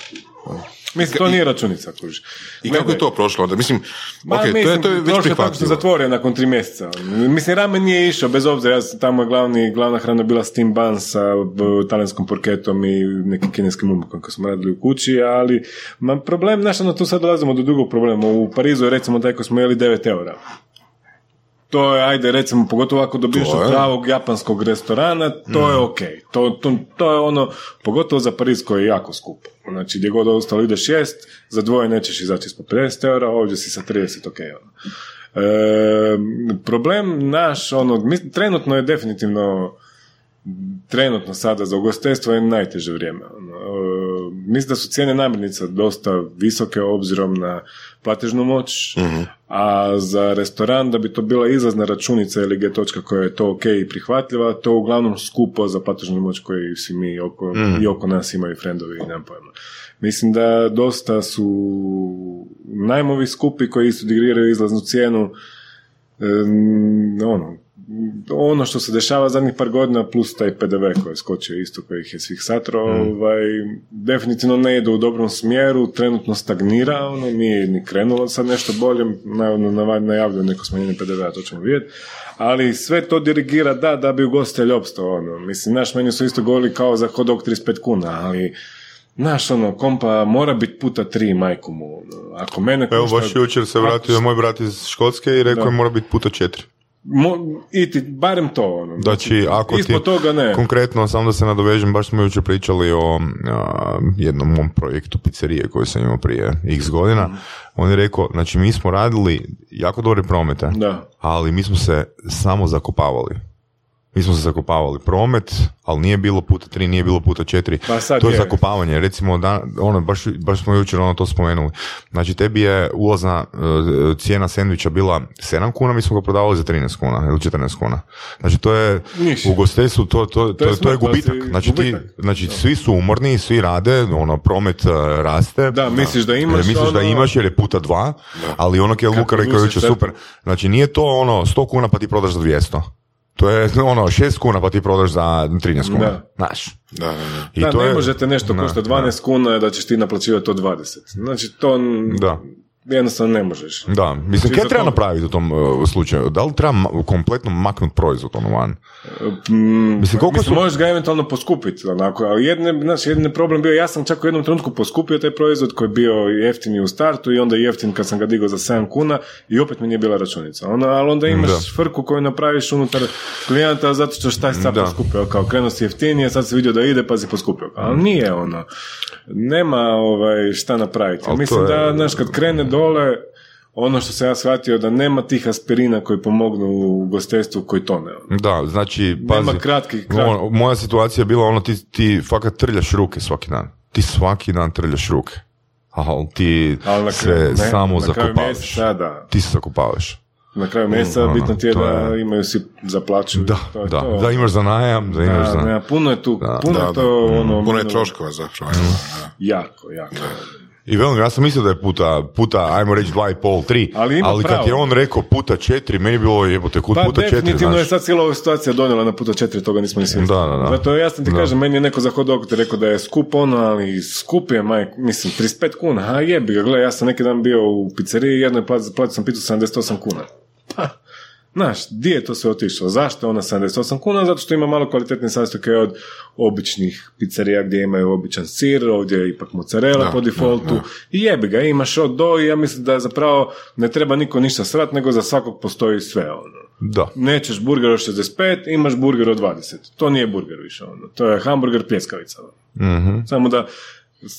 Mislim, to nije računica, kužiš. I kako je to prošlo onda? Mislim, Ma, ok, to je, mislim, to je već prošlo tako što zatvorio nakon tri mjeseca. Mislim, ramen nije išao, bez obzira, ja sam tamo je glavni, glavna hrana bila steam bun sa b, talijanskom porketom i nekim kineskim umakom koji smo radili u kući, ali ma, problem, znaš, ono, tu sad dolazimo do drugog problema. U Parizu je recimo taj koji smo jeli 9 eura. To je, ajde, recimo, pogotovo ako dobiješ od pravog japanskog restorana, to je ok. To, to, to je ono, pogotovo za Pariz koji je jako skupo. Znači, gdje god ostalo ideš jest, za dvoje nećeš izaći ispod 50 eura, ovdje si sa 30, ok. Ono. E, problem naš, ono, mi- trenutno je definitivno trenutno sada za ugostiteljstvo je najteže vrijeme. Ono, mislim da su cijene namirnica dosta visoke obzirom na platežnu moć, a za restoran da bi to bila izlazna računica ili G točka koja je to ok i prihvatljiva, to je uglavnom skupo za platežnu moć koji svi mi oko, i oko nas imaju frendovi i nemam pojma. Mislim da dosta su najmovi skupi koji isto digriraju izlaznu cijenu Em, ono, ono što se dešava zadnjih par godina plus taj PDV koji je skočio isto koji ih je svih satro, ovaj, definitivno ne ide u dobrom smjeru, trenutno stagnira, ono, nije ni krenulo sad nešto bolje, naravno najavljaju neko smanjenje PDV-a, to ćemo vidjeti, ali sve to dirigira da, da bi ugostitelj opstao, ono, mislim, naš meni su isto govorili kao za hot dog 35 kuna, ali Znaš, ono, kompa mora biti puta tri majku mu. ono. Ako mene Evo, košta- baš jučer se vratio moj brat iz Škotske i rekao je mora biti puta četiri. Mo, i ti, barem to, ono. Znači, ako ti, toga ne. konkretno, samo da se nadovežem, baš smo jučer pričali o a, jednom mom projektu pizzerije koju sam imao prije x godina. Mhm. On je rekao, znači mi smo radili jako dobre promete, Da. ali mi smo se samo zakopavali. Mi smo se zakopavali promet, ali nije bilo puta tri, nije bilo puta četiri. Pa sad to je, je. zakopavanje. Recimo, da, ono, baš, baš smo jučer ono to spomenuli. Znači, tebi je ulazna e, cijena sendviča bila 7 kuna, mi smo ga prodavali za 13 kuna ili 14 kuna. Znači, to je Niš. u ugostiteljstvu, to, to, to, je je, to je to gubitak. Znači, ti, gubitak. znači, svi su umorni, svi rade, ono, promet e, raste. Da, misliš da imaš, E, misliš da ono- imaš jer je puta dva, ali ono je Luka rekao jučer super. Znači nije to ono 100 kuna pa ti prodaš za 200. To je ono 6 kuna pa ti prodaš za 13 kuna. Da. Znaš. Da, da, da. I da, to ne je- možete nešto Da, košta 12 kuna da ćeš ti naplaćivati to 20. Znači, to Da. Jednostavno ne možeš. Da, mislim, Znači, kaj treba napraviti u tom uh, slučaju? Da li treba kompletno maknuti proizvod ono van? Mm, Mislim, koliko mislim, su- možeš ga eventualno poskupiti, onako, ali jedne, znaš, jedan je problem bio, ja sam čak u jednom trenutku poskupio taj proizvod koji je bio jeftini u startu i onda jeftin kad sam ga digao za 7 kuna i opet mi nije bila računica. Ono, ali onda imaš Da. frku koju napraviš unutar klijenta zato što šta je sad poskupio, kao krenuo si jeftinije, sad si vidio da ide pa si poskupio. Ali nije ono, nema ovaj, šta napraviti. Mislim je- da, znaš, kad krene dole, ono što sam ja shvatio da nema tih aspirina koji pomognu u gostestvu koji tone. ono. Da, znači, pazi, Nema kratkih- krat- ono, moja situacija je bila ono, ti, ti fakat trljaš ruke svaki dan. Ti svaki dan trljaš ruke. Ali ti Ali se ne, samo zakopavaš. mjeseca, da. Ti se zakopavaš. Na kraju mjeseca ono, bitno ti je to da je- imaju si za plaću. Da, to je da, to. da imaš za najam, da imaš Da, za... ne, puno je tu, Da. puno Da, je da. to ono... Puno je troškova zapravo. Jako, jako. I velim, ja sam mislio da je puta, puta ajmo reći dva i pol, tri, Ali ima kad pravo. je on rekao puta četiri, meni je bilo jebote, kud Pa puta četiri, definitivno je sad cijela ova situacija donijela na puta četiri, toga nismo ni svjesni. Da, da, da. Zato ja sam ti Da. kažem, meni je neko za hod oko ti rekao da je skup ono, ali skup je, maj, mislim, 35 kuna, a jebi ga, gledaj, ja sam neki dan bio u pizzeriji, jednoj platio, platio sam pitu 78 kuna. Pa, Znaš, di je to sve otišlo? Zašto je ona 78 kuna? Zato što ima malo kvalitetne sastojke od običnih pizzerija gdje imaju običan sir, ovdje je ipak mozzarella Da, po defaultu. I jebi ga, imaš od do i ja mislim da zapravo ne treba niko ništa srat, nego za svakog postoji sve ono. Da. Nećeš burger od 65, imaš burger od 20. To nije burger više ono. To je hamburger pljeskavica. Mhm. Samo da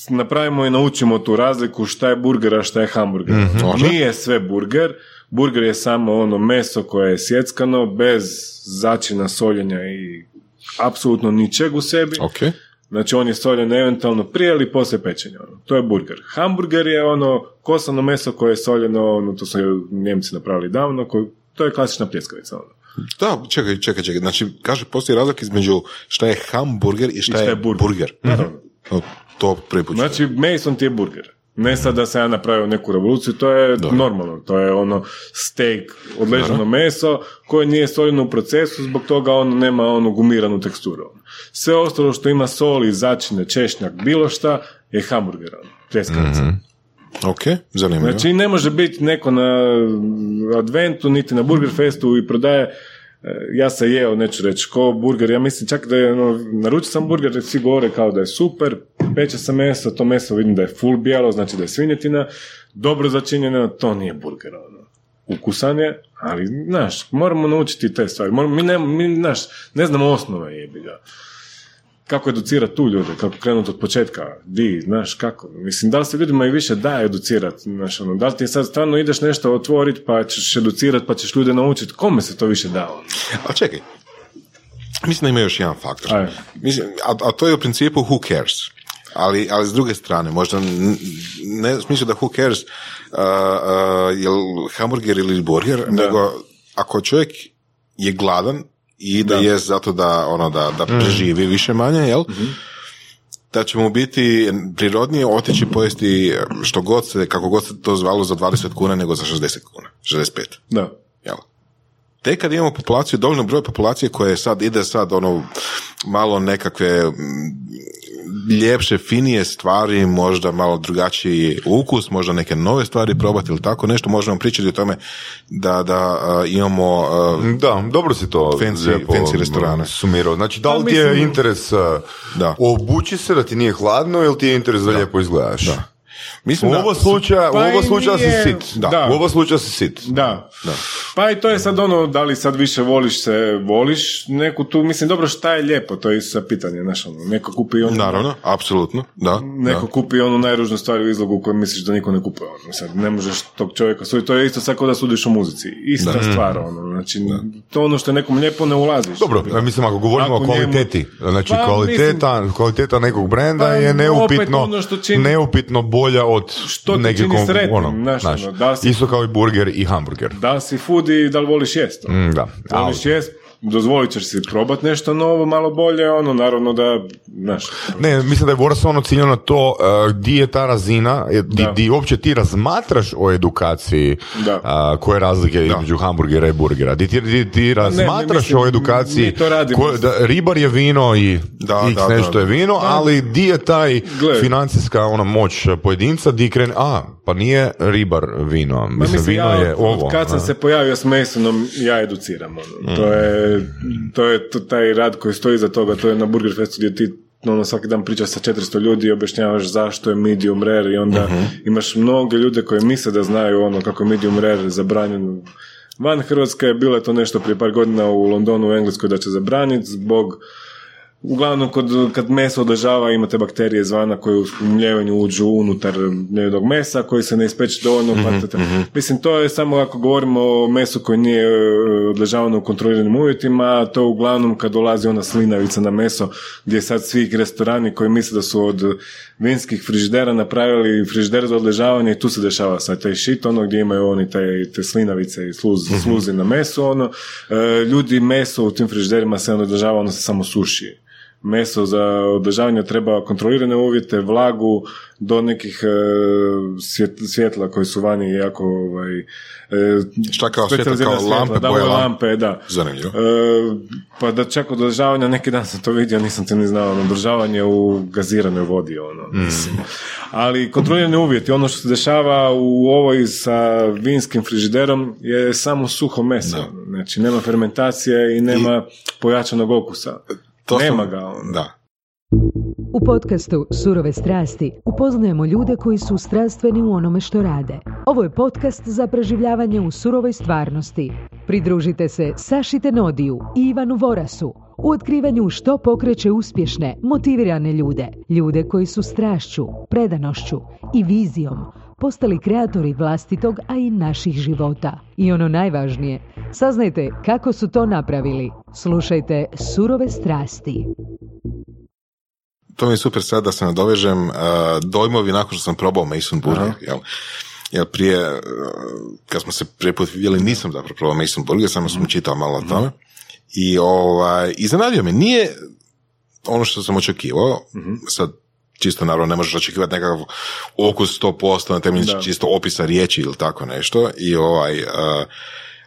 napravimo i naučimo tu razliku šta je burger, a šta je hamburger. Može. Nije sve burger. Burger je samo ono meso koje je sjeckano, bez začina, soljenja i apsolutno ničeg u sebi. Ok. Znači on je soljen eventualno prije ili poslije pečenja. Ono. To je burger. Hamburger je ono kosano meso koje je soljeno, ono, to su Njemci napravili davno, koji, to je klasična pljeskavica. Ono. Da, čekaj, čekaj, čekaj. Znači, kaže, postoji razlika između šta je hamburger i šta, šta je je burger. burger. No, To prvi put čujem. Znači, Mason ti je burger. Ne sad da se ja napravio neku revoluciju, to je normalno. To je ono steak, odležano meso koje nije soljeno u procesu, zbog toga ono nema onu gumiranu teksturu. Sve ostalo što ima soli, začine, češnjak, bilo šta je hamburger. Ono, pljeskavica. Ok, zanimljivo. Znači ne može biti neko na adventu niti na burger festu i prodaje ja sam jeo, neću reći, ko burger, ja mislim čak da je, ono, naručio sam burger, svi govore kao da je super, peče se meso, to meso vidim da je full bijelo, znači da je svinjetina, dobro začinjeno, to nije burger, ono. Ukusan je, ali, znaš, moramo naučiti te stvari, moramo, mi, ne, mi, znaš, ne znamo osnove jebi ga kako educirati tu ljude, kako krenuti od početka, di, znaš, kako. Mislim, da li se ljudima i više da educirati, znaš, ono, da li ti sad stvarno ideš nešto otvoriti pa ćeš educirati pa ćeš ljude naučiti, kome se to više da, ono? A čekaj, mislim da ima još jedan faktor. Mislim, a, a to je u principu who cares. Ali, ali s druge strane, možda ne u smislu da who cares uh, uh, jel hamburger ili burger, nego ako čovjek je gladan i da, je zato da, ono, da, da preživi više manje, jel? da će mu biti prirodnije otići pojesti što god se, kako god se to zvalo za 20 kuna nego za 60 kuna, 65. Da. Jel? Tek kad imamo populaciju, dovoljno broj populacije koje sad ide sad ono malo nekakve mm, ljepše, finije stvari, možda malo drugačiji ukus, možda neke nove stvari probati ili tako nešto, možemo pričati o tome da, da a, imamo a, Da, dobro si to Fancy- lijepo, fancy restorane. sumirao. Znači, da li Pa ti je interes uh, Da. obući se da ti nije hladno ili ti je interes da, lijepo izgledaš? Da. U mislim da... oba slučaja, Pa u slučaja nije- si sit. Da. U oba slučaja si sit. Da. Pa i to je sad ono, da li sad više voliš se, voliš neku tu, mislim, dobro, šta je lijepo, to je isto sad pitanje, znaš, ono, neko kupi onu, Naravno, apsolutno, da. neko da. kupi onu najružnu stvar u izlogu koju misliš da niko ne kupuje, ono, sad ne možeš tog čovjeka suditi, to je isto sad kao da sudiš o muzici, ista stvar, ono, znači, to ono što je nekom lijepo ne ulaziš. Dobro, ja mislim ako govorimo Ako o njemu- kvaliteti, znači Pa, kvaliteta, kvaliteta nekog brenda Pa, je neupitno, ono što čini- neupitno bolja od Što neke čini sretnim, ono, znaš, znaš, ono, da si- isto kao i burger i hamburger. Da si foodie i da li voliš jest? ono? Mm, da, Voliš jest, dozvolit ćeš si probat nešto novo, malo bolje, ono, naravno da, znaš, ne, mislim da je Boras ono ciljano na to uh, di je ta razina, je- di, Da. di uopće ti razmatraš o edukaciji Da. a, koje razlike između hamburgera i burgera. Di ti, di, ti razmatraš mislim, o edukaciji, to radimo. koje- da, ribar je vino i Da, x da, da, nešto da. je vino, ali di je taj Gle. financijska ona moć pojedinca di krene, a, pa nije ribar vino, Ma mislim, mislim, vino ja, je ovo. Od kad sam a. se pojavio s Masonom, ja educiram. Ono. Mm. To, je, to je to- taj rad koji stoji iza toga. To je na Burger Festu gdje ti ono, svaki dan pričaš sa 400 ljudi i objašnjavaš zašto je medium rare i onda Mhm. imaš mnoge ljude koji misle da znaju ono kako je medium rare zabranjen. Van Hrvatske je bilo je to nešto prije par godina u Londonu u Engleskoj da će zabraniti zbog Uglavnom, kod, kad meso odležava imate bakterije izvana koje u mljevanju uđu unutar mljevenog mesa, koji se ne ispeče dovoljno. pa te- Mislim, to je samo ako govorimo o mesu koje nije e, odležavano u kontroliranim uvjetima, to je uglavnom kad dolazi ona slinavica na meso, gdje sad svi restorani koji misle da su od vinskih frižidera napravili frižider za odležavanje i tu se dešava sad taj shit, ono gdje imaju oni te, te slinavice i sluz, sluzi na meso, ono. E, ljudi meso u tim frižiderima se ne odležava, ono se samo suši meso za održavanje treba kontrolirane uvjete, vlagu, do nekih e, svjet- svjetla koji su vani jako ovaj, e, Šta kao svjetla, kao lampe, da, boje lampe? da. Zanimljivo. E, pa da čak od održavanja, neki dan sam to vidio, nisam te ni znao, ono, održavanje u gaziranoj vodi, ono, Mm. mislim. Ali kontrolirani uvjeti, ono što se dešava u ovoj sa vinskim frižiderom je samo suho meso. Znači, nema fermentacije i nema pojačanog okusa. To nema sam- ga, ono. Da. U podcastu Surove strasti upoznajemo ljude koji su strastveni u onome što rade. Ovo je podcast za preživljavanje u surovoj stvarnosti. Pridružite se Saši Tenodiju i Ivanu Vorasu u otkrivanju što pokreće uspješne, motivirane ljude. Ljude koji su strašću, predanošću i vizijom postali kreatori vlastitog, a i naših života. I ono najvažnije, saznajte kako su to napravili. Slušajte Surove strasti. To mi je super sad da se nadovežem uh, dojmovi nakon što sam probao Mason Burger, jel? Jer prije, uh, kad smo se prije put vidjeli, nisam zapravo probao Mason Burger, samo sam čitao malo o tome. I ovaj, iznenadio me, nije ono što sam očekivao, sad čisto naravno ne možeš očekivati nekakav okus 100% na temelju Da. čisto opisa riječi ili tako nešto i ovaj, uh,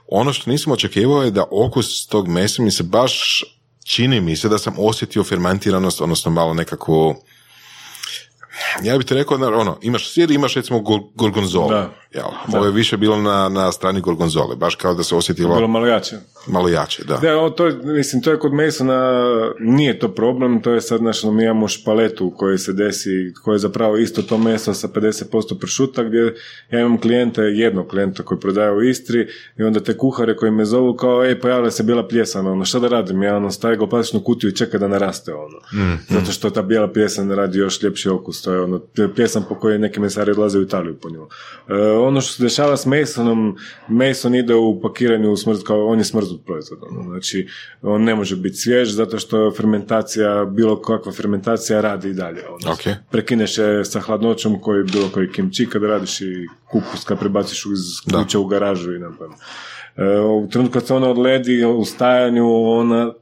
ono što nisam očekivao je da okus tog mesa mi se baš čini mi se da sam osjetio fermentiranost, odnosno malo nekakvu ja bih ti rekao, ono, imaš sir, imaš recimo gor- gorgonzolu. Da. Jel? Ovo je više bilo na, na strani gorgonzole, baš kao da se osjetilo Bilo malo jače. malo jače, da. Da, ovo to, je- mislim, to je kod Masona, nije to problem, to je sad, znači, mi imamo špaletu u kojoj se desi, koja je zapravo isto to meso sa 50% pršuta, gdje ja imam klijente, jednog klijenta koji prodaje u Istri i onda te kuhare koji me zovu kao, ej, pojavila se bijela pljesana, ono, šta da radim? Ja, ono, stavim ga u plastičnu kutiju i čeka da naraste, ono. Zato što ta bijela pljesan radi još ljepši okus, to je ono, pljesan po kojoj neki mesari odlaze u Italiju po nju. E, ono što se dešava s Masonom, Mason ide u pakiranju u smrt, kao on je smrznut proizvod, ono, znači on ne može biti svjež zato što fermentacija, bilo kakva fermentacija radi i dalje. Ono. Ok. Prekineš je sa hladnoćom koji bilo koji kimči kad radiš i kupus kad prebaciš iz Da. kuće u garažu i ne znam. E, u trenutku kad se ona odledi u stajanju, ona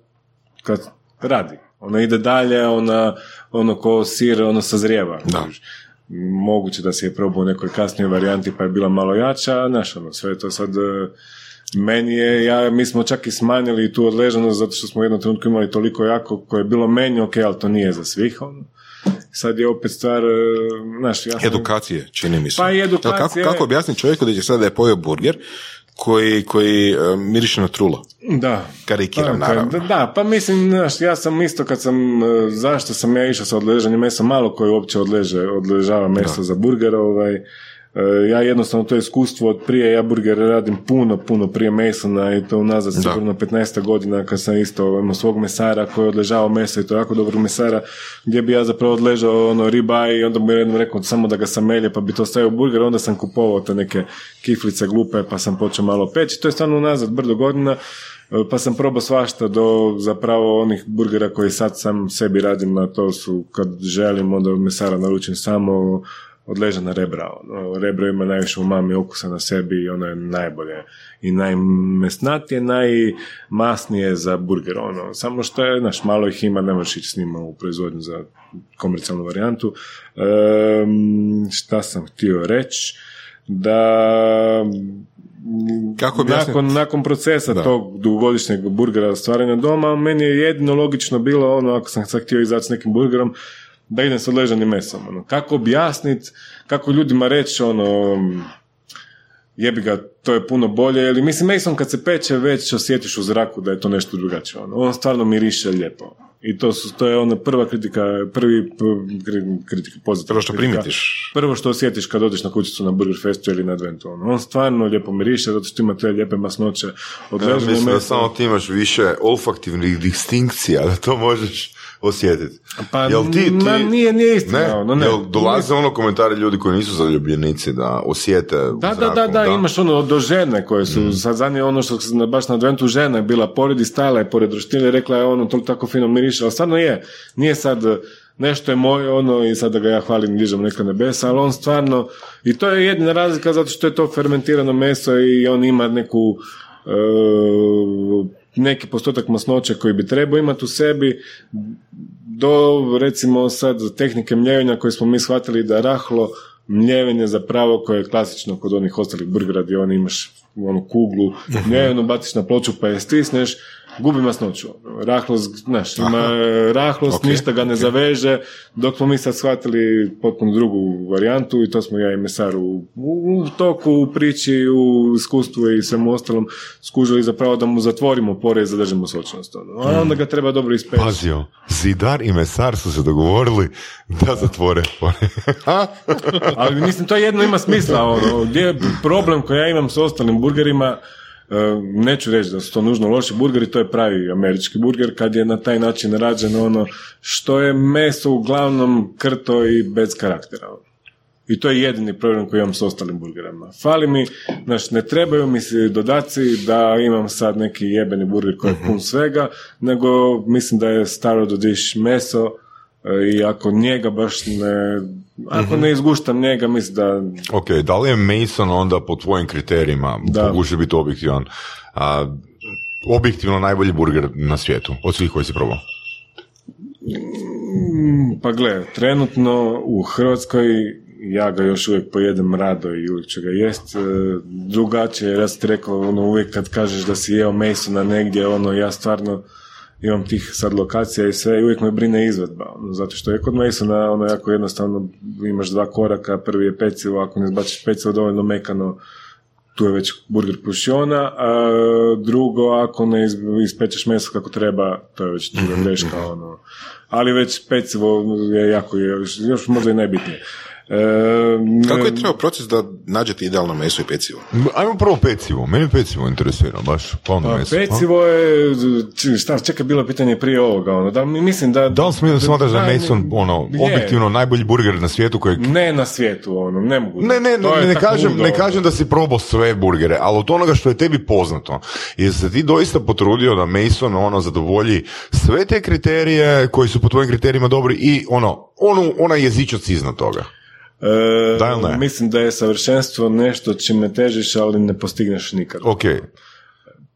kad radi. Ona ide dalje, ona ono ko sir, ono sazrijeva. Da. Moguće da se je probao u nekoj kasnijoj varijanti pa je bila malo jača, znaš, ono, sve je to sad e, meni je, ja, mi smo čak i smanjili tu odležanost zato što smo u jednom trenutku imali toliko jako koje je bilo meni ok, ali to nije za svih, ono. Sad je opet stvar, e, znaš, ja sam... Edukacije, čini mi se. Pa i edukacije- Kako, kako objasniti čovjeku da će sada da je pojeo burger koji, koji e, miriše na trulo? Da. Karikiram, Pa, naravno. Da, da, pa mislim, znaš, ja sam isto kad sam, e, zašto sam ja išao sa odležanjem mesa, malo koji uopće odleže, odležava meso za burger, ovaj, ja jednostavno to iskustvo od prije, ja burger radim puno, puno prije Masona i to unazad Da. sigurno 15 godina kad sam isto imao svog mesara koji je odležavao meso i to jako dobrog mesara gdje bi ja zapravo odležao ono riba i onda mu je jednom rekao samo da ga samelje pa bi to stavio burger, onda sam kupovao te neke kiflice glupe pa sam počeo malo peći, to je stvarno unazad brdo godina pa sam probao svašta do zapravo onih burgera koji sad sam sebi radim, a to su kad želim onda mesara naručim samo odležana rebra. Ono, rebro ima najviše umami okusa na sebi i ono je najbolje i najmesnatije, najmasnije za burger. Ono. Samo što je, znaš, malo ih ima, ne možeš ići s njima u proizvodnju za komercijalnu varijantu. Ehm, šta sam htio reći? Da Kako nakon, nakon procesa Da. tog dugogodišnjeg burgera stvaranja doma, meni je jedino logično bilo ono, ako sam sad htio izaći s nekim burgerom, da idem s odležanim mesom. Ono. Kako objasniti, kako ljudima reći, ono, jebi ga, to je puno bolje, ili mislim, Mason kad se peče, već osjetiš u zraku da je to nešto drugačije. Ono. On stvarno miriše lijepo. I to, su, to je ono prva kritika, prvi kritika, pozitivna Prvo što kritika. primitiš. Prvo što osjetiš kad odeš na kućicu na Burger Festu ili na Adventu. Ono. On stvarno lijepo miriše, zato što ima te lijepe masnoće. Ja mislim da samo ti imaš više olfaktivnih distinkcija, da to možeš osjetiti. Pa Jel ti, ti... ma, nije, nije istina. Ne, ono, ne. Jel dolaze ono komentari ljudi koji nisu zaljubljenici da osjete Da, da, zraku, da, da, imaš ono do žene koje su, Mm. sad zadnje ono što sam baš na adventu žena je bila pored i stajala je pored roštine i rekla je ono to tako fino miriše, ali stvarno je, nije sad e, nešto je moje ono i sad da ga ja hvalim dižem neka nebesa, ali on stvarno, i to je jedina razlika zato što je to fermentirano meso i on ima neku e, neki postotak masnoće koji bi trebao imati u sebi, do recimo sad tehnike mljevenja koje smo mi shvatili da rahlo mljevenje zapravo koje je klasično kod onih ostalih burgera gdje on imaš onu kuglu mljevenu, baciš na ploču pa je stisneš, gubi masnoću. Rahlost, znaš, ima rahlost, Ok, ništa ga ne zaveže, dok smo mi sad shvatili potpuno drugu varijantu i to smo ja i Mesar u, u, toku, u priči, u iskustvu i svemu ostalom skužili zapravo da mu zatvorimo pore i zadržimo sočnost. Ono. A onda ga treba dobro ispeći. Pazio, Zidar i Mesar su se dogovorili da zatvore pore. Ali mislim, to jedno ima smisla. Ono, gdje je problem koji ja imam s ostalim burgerima, neću reći da su to nužno loši burgeri, to je pravi američki burger kad je na taj način rađeno ono što je meso uglavnom krto i bez karaktera. I to je jedini problem koji imam s ostalim burgerama. Fali mi, znaš, ne trebaju mi se dodaci da imam sad neki jebeni burger koji je pun svega, nego mislim da je staro do diš meso e, i ako njega baš ne, ako ne izguštam njega, mislim da ok, da li je Mason onda po tvojim kriterijima, Da. pokušaj biti objektivan, a, objektivno najbolji burger na svijetu, od svih koji si probao? Pa gle, trenutno u Hrvatskoj ja ga još uvijek pojedem rado i uvijek ću ga jest. E, Drugačije, ja sam ti rekao, ono, uvijek kad kažeš da si jeo Masona negdje, ono, ja stvarno imam tih sad lokacija i sve i uvijek me brine izvedba, ono, zato što je kod Masona ono jako jednostavno imaš dva koraka, prvi je pecivo, ako ne zbačiš pecivo dovoljno mekano, tu je već burger pušiona, a drugo, ako ne ispečeš meso kako treba, to je već druga greška, ono. Ali već pecivo je jako, još, još možda i najbitnije. Kako je trebao proces da nađete idealno meso i pecivo? Ajmo prvo pecivo, meni pecivo interesira, baš polno Pa, meso. a? pecivo je, šta, čeka bilo pitanje prije ovoga, ono, da mi- mislim da... Da li smije smatraš da Mason, ono, je. objektivno najbolji burger na svijetu kojeg Ne na svijetu, ono, ne mogu. Ne, ne, ne, ne, kažem, ludo, ne ono. kažem da si probao sve burgere, ali od onoga što je tebi poznato, je se ti doista potrudio da Mason ono zadovolji sve te kriterije koji su po tvojim kriterijima dobri i ono, onu, onaj jezičac iznad toga. E, Da ne? Mislim da je savršenstvo nešto čime težiš, ali ne postigneš nikad. Ok.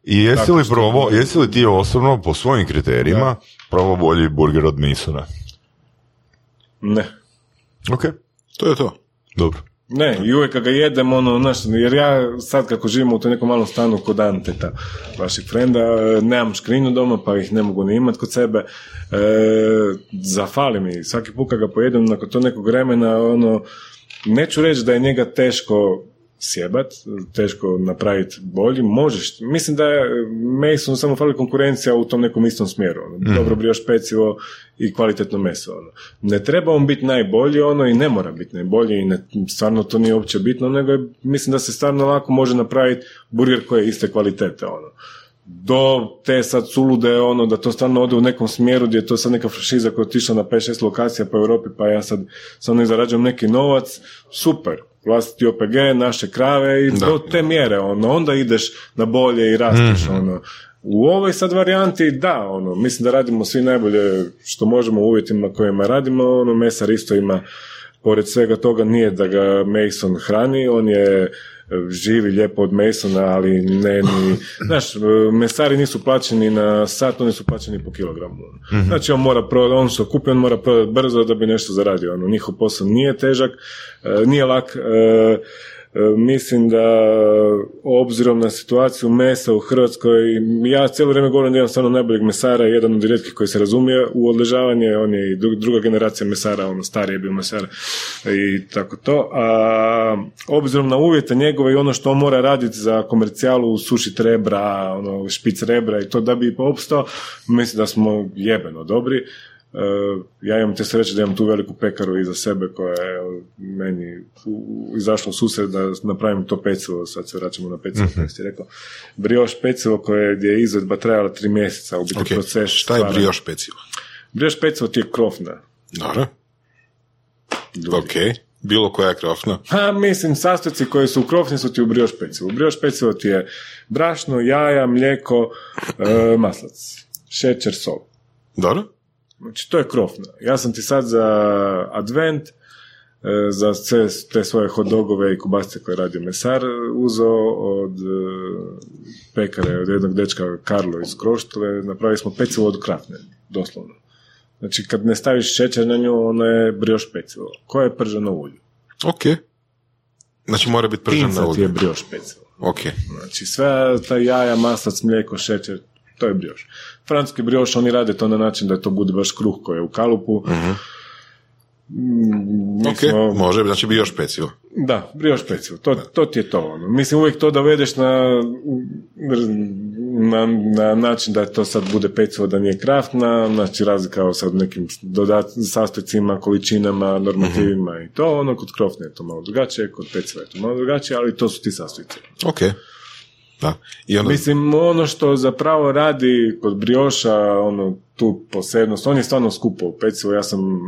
I jesi Tako li probao, jesi li ti osobno po svojim kriterijima probao bolji burger od Masona? Ne. Ok, To je to. dobro. Ne, i uvijek kad ga jedem, ono, znaš, jer ja sad kako živim u tom nekom malom stanu kod Anteta, vašeg frenda, e, nemam škrinu doma, pa ih ne mogu ni imat kod sebe, e, zafali mi, svaki put kad ga pojedem nakon to nekog vremena, ono, neću reći da je njega teško sjebat, teško napraviti bolji, možeš. Mislim da je Mason samo fali konkurencija u tom nekom istom smjeru. Ono. Dobro brioš pecivo i kvalitetno meso. Ono. Ne treba on biti najbolji ono i ne mora biti najbolji i ne, stvarno to nije uopće bitno, nego je, mislim da se stvarno lako može napraviti burger koji je iste kvalitete. Ono do te sad sulude ono da to stvarno ode u nekom smjeru gdje je to sad neka franšiza koja je otišla na 5-6 lokacija po Europi pa ja sad samo ne zarađujem neki novac, super, vlastiti OPG, naše krave i do te mjere, ono, onda ideš na bolje i rasteš, ono. U ovoj sad varijanti, da, ono, mislim da radimo svi najbolje što možemo u uvjetima kojima radimo, ono, mesar isto ima, pored svega toga nije da ga Mason hrani, on je živi lijepo od Masona, ali ne ni... Znaš, mesari nisu plaćeni na sat, oni su plaćeni po kilogramu. Znači, on mora prodati, on se okupi, on mora prodati brzo da bi nešto zaradio. Ono, njihov posao nije težak, e, nije lak, E, Mislim da obzirom na situaciju mesa u Hrvatskoj, ja cijelo vrijeme govorim da imam stvarno najboljeg mesara, jedan od rijetkih koji se razumije u odležavanje, on je i dru- druga generacija mesara, ono stariji je bio mesar i tako to. A obzirom na uvjete njegove i ono što on mora raditi za komercijalu, sušit rebra, ono, špic rebra i to da bi opstao, mislim da smo jebeno dobri. Uh, ja imam te sreće da imam tu veliku pekaru iza sebe koja je meni izašla u susret da napravim to pecivo, sad se vraćamo na pecivo Mhm. koje si rekao. Brioš pecivo koje gdje je izvedba trajala tri mjeseca, u biti Ok, proces. šta je brioš pecivo? Brioš pecivo ti je krofna. Dobro. Ok. Bilo koja je krofna. Ha, mislim, sastojci koji su u krofni su ti u brioš pecivu. U brioš pecivo ti je brašno, jaja, mlijeko, e, maslac, šećer, sol. Dobro. Znači, to je krofna. Ja sam ti sad za advent za sve te svoje hot dogove i kubaste koje je radio mesar uzeo od e, pekare, od jednog dečka Karlo iz Kroštove, napravili smo pecivo od krafne, doslovno. Znači, kad ne staviš šećer na nju, ono je brioš pecivo, koje je prženo u ulju. Ok. Znači mora biti pržen na Tinca ti ulju. je brioš pecivo. Ok. Znači, sve ta jaja, maslac, mlijeko, šećer, to je brioš. Francuski brioš, oni rade to na način da to bude baš kruh koji je u kalupu. Mi Ok, smo- može, znači bi još pecivo. Da, brioš pecivo, to, to ti je to. Ono. Mislim, uvijek to dovedeš na, na, na način da to sad bude pecivo da nije kraftna, znači razlika o sad nekim dodat, sastojcima, količinama, normativima i to, ono kod krofne je to malo drugačije, kod peciva je to malo drugačije, ali to su ti sastojci. Ok. Da. I onda, Mislim, ono što zapravo radi kod brioša, ono, tu posebnost, on je stvarno skupo pecivo, ja sam,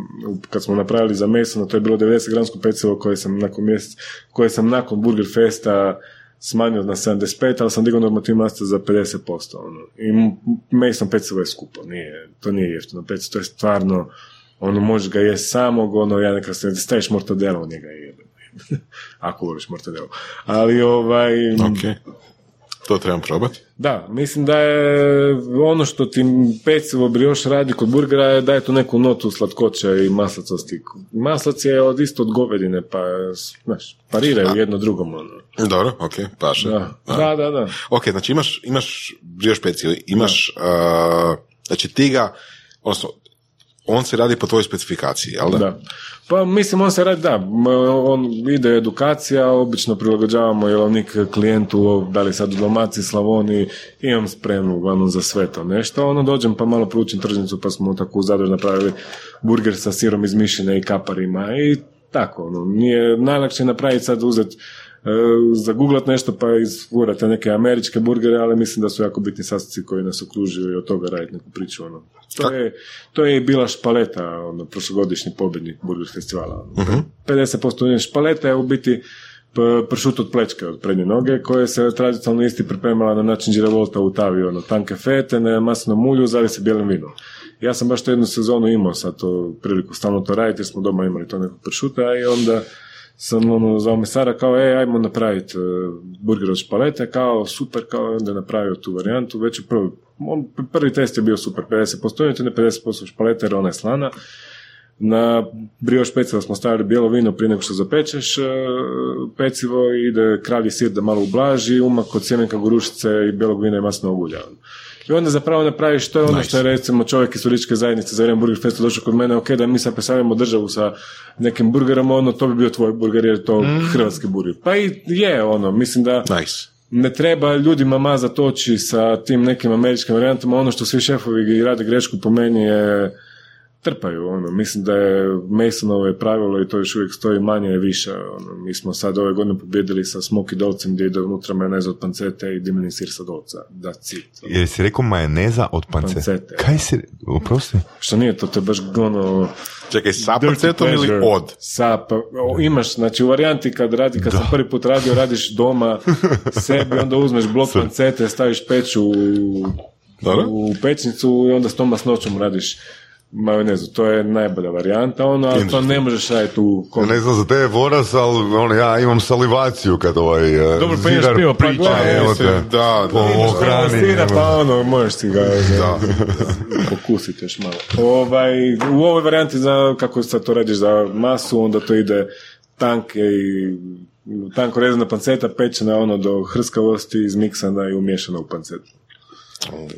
kad smo napravili za Masona, to je bilo 90 gramsko pecivo koje sam nakon mjesec, koje sam nakon Burger Festa smanjio na 75, ali sam digao normativ master za 50%. Ono. I m- Mason pecivo je skupo, nije, to nije jeftino pecivo, to je stvarno, ono, možeš ga jesti samog, ono, ja neka se staviš mortadelu u njega i jebem. Ako voliš mortadelu. Ali, ovaj... ok. To trebam probati. Da, mislim da je ono što ti pecivo brioš radi kod burgera je daje tu neku notu slatkoće i maslacosti. Maslac je od isto od govedine, pa znaš, pariraju jedno drugom. Ono. Dobro, ok, paše. Da, da, da. da. Ok, znači imaš, imaš brioš pecivo, imaš, uh, znači ti ga, odnosno, on se radi po tvojoj specifikaciji, jel da? Da. Pa mislim, on se radi, da, on ide edukacija, obično prilagođavamo jelovnik klijentu, da li sad u Dalmaciji, Slavoniji, imam spremnu uglavnom za sve to nešto, ono dođem pa malo proučim tržnicu, pa smo tako u napravili burger sa sirom iz mišine i kaparima i tako, ono, nije najlakše napraviti sad uzeti zaguglat nešto pa izgurate neke američke burgere, ali mislim da su jako bitni sastojci koji nas okružuju i od toga raditi neku priču. Ono. To, je, to je i bila špaleta, ono, prošlogodišnji pobjednik burger festivala. Ono. 50% špaleta je u biti pršut od plečke od prednje noge, koje se tradicionalno isti pripremala na način giravolta u tavi, ono, tanke fete, na masnom mulju, zali se bijelim vinom. Ja sam baš to jednu sezonu imao sad to priliku stalno to raditi, jer smo doma imali to nekog pršuta i onda sam ono, zvao mesara kao, e, ajmo napraviti burger od špalete, kao, super, kao, onda je napravio tu varijantu, već u prvi, on, prvi test je bio super, 50% junetine, 50% špalete, jer ona je slana, na brioš pecivo smo stavili bijelo vino prije nego što zapečeš e, pecivo i ide kralji sir da malo ublaži, umak od sjemenka gorušice i bijelog vina i masnog ulja. I onda zapravo napraviš to je ono Nice. što je recimo čovjek iz turističke zajednice za vrijeme Burger Festa došao kod mene, ok, da mi sad predstavljamo državu sa nekim burgerom, ono, to bi bio tvoj burger jer je to hrvatski burger. Pa i je, ono, mislim da Nice. ne treba ljudima mazati oči sa tim nekim američkim varijantama, ono što svi šefovi rade grešku po meni je trpaju, ono, mislim da je Masonovo je pravilo i to još uvijek stoji manje je više, ono, mi smo sad ove godine pobjedili sa smoky dolcem gdje ide unutra majoneza od pancete i dimljeni sir sa dolca, da cit. ono. Jer si rekao majoneza od pancete. Pancete. Kaj si, oprosti? Što nije to, to je baš ono... Čekaj, sa pancetom ili od? Sa, pa, o, imaš, znači u varijanti kad radi, kad sam prvi put radio, radiš doma sebi, onda uzmeš blok pancete, staviš peću u, u pećnicu i onda s tom masnoćom radiš majonezu. To je najbolja varijanta, ono, ali to ne možeš raditi u kom- Ne znam za tebe Boras, ali ono, ja imam salivaciju kad ovaj e, Dobro, pa imaš pivo, pa priča, gledaj, evo te, da, po da, da. hrani, Sira, evo. pa ono, možeš si ga da, pokusiti još malo. Ovaj, u ovoj varijanti, za, kako sad to radiš za masu, onda to ide tanke i tanko rezana panceta, pečena ono do hrskavosti, izmiksana i umješana u pancetu.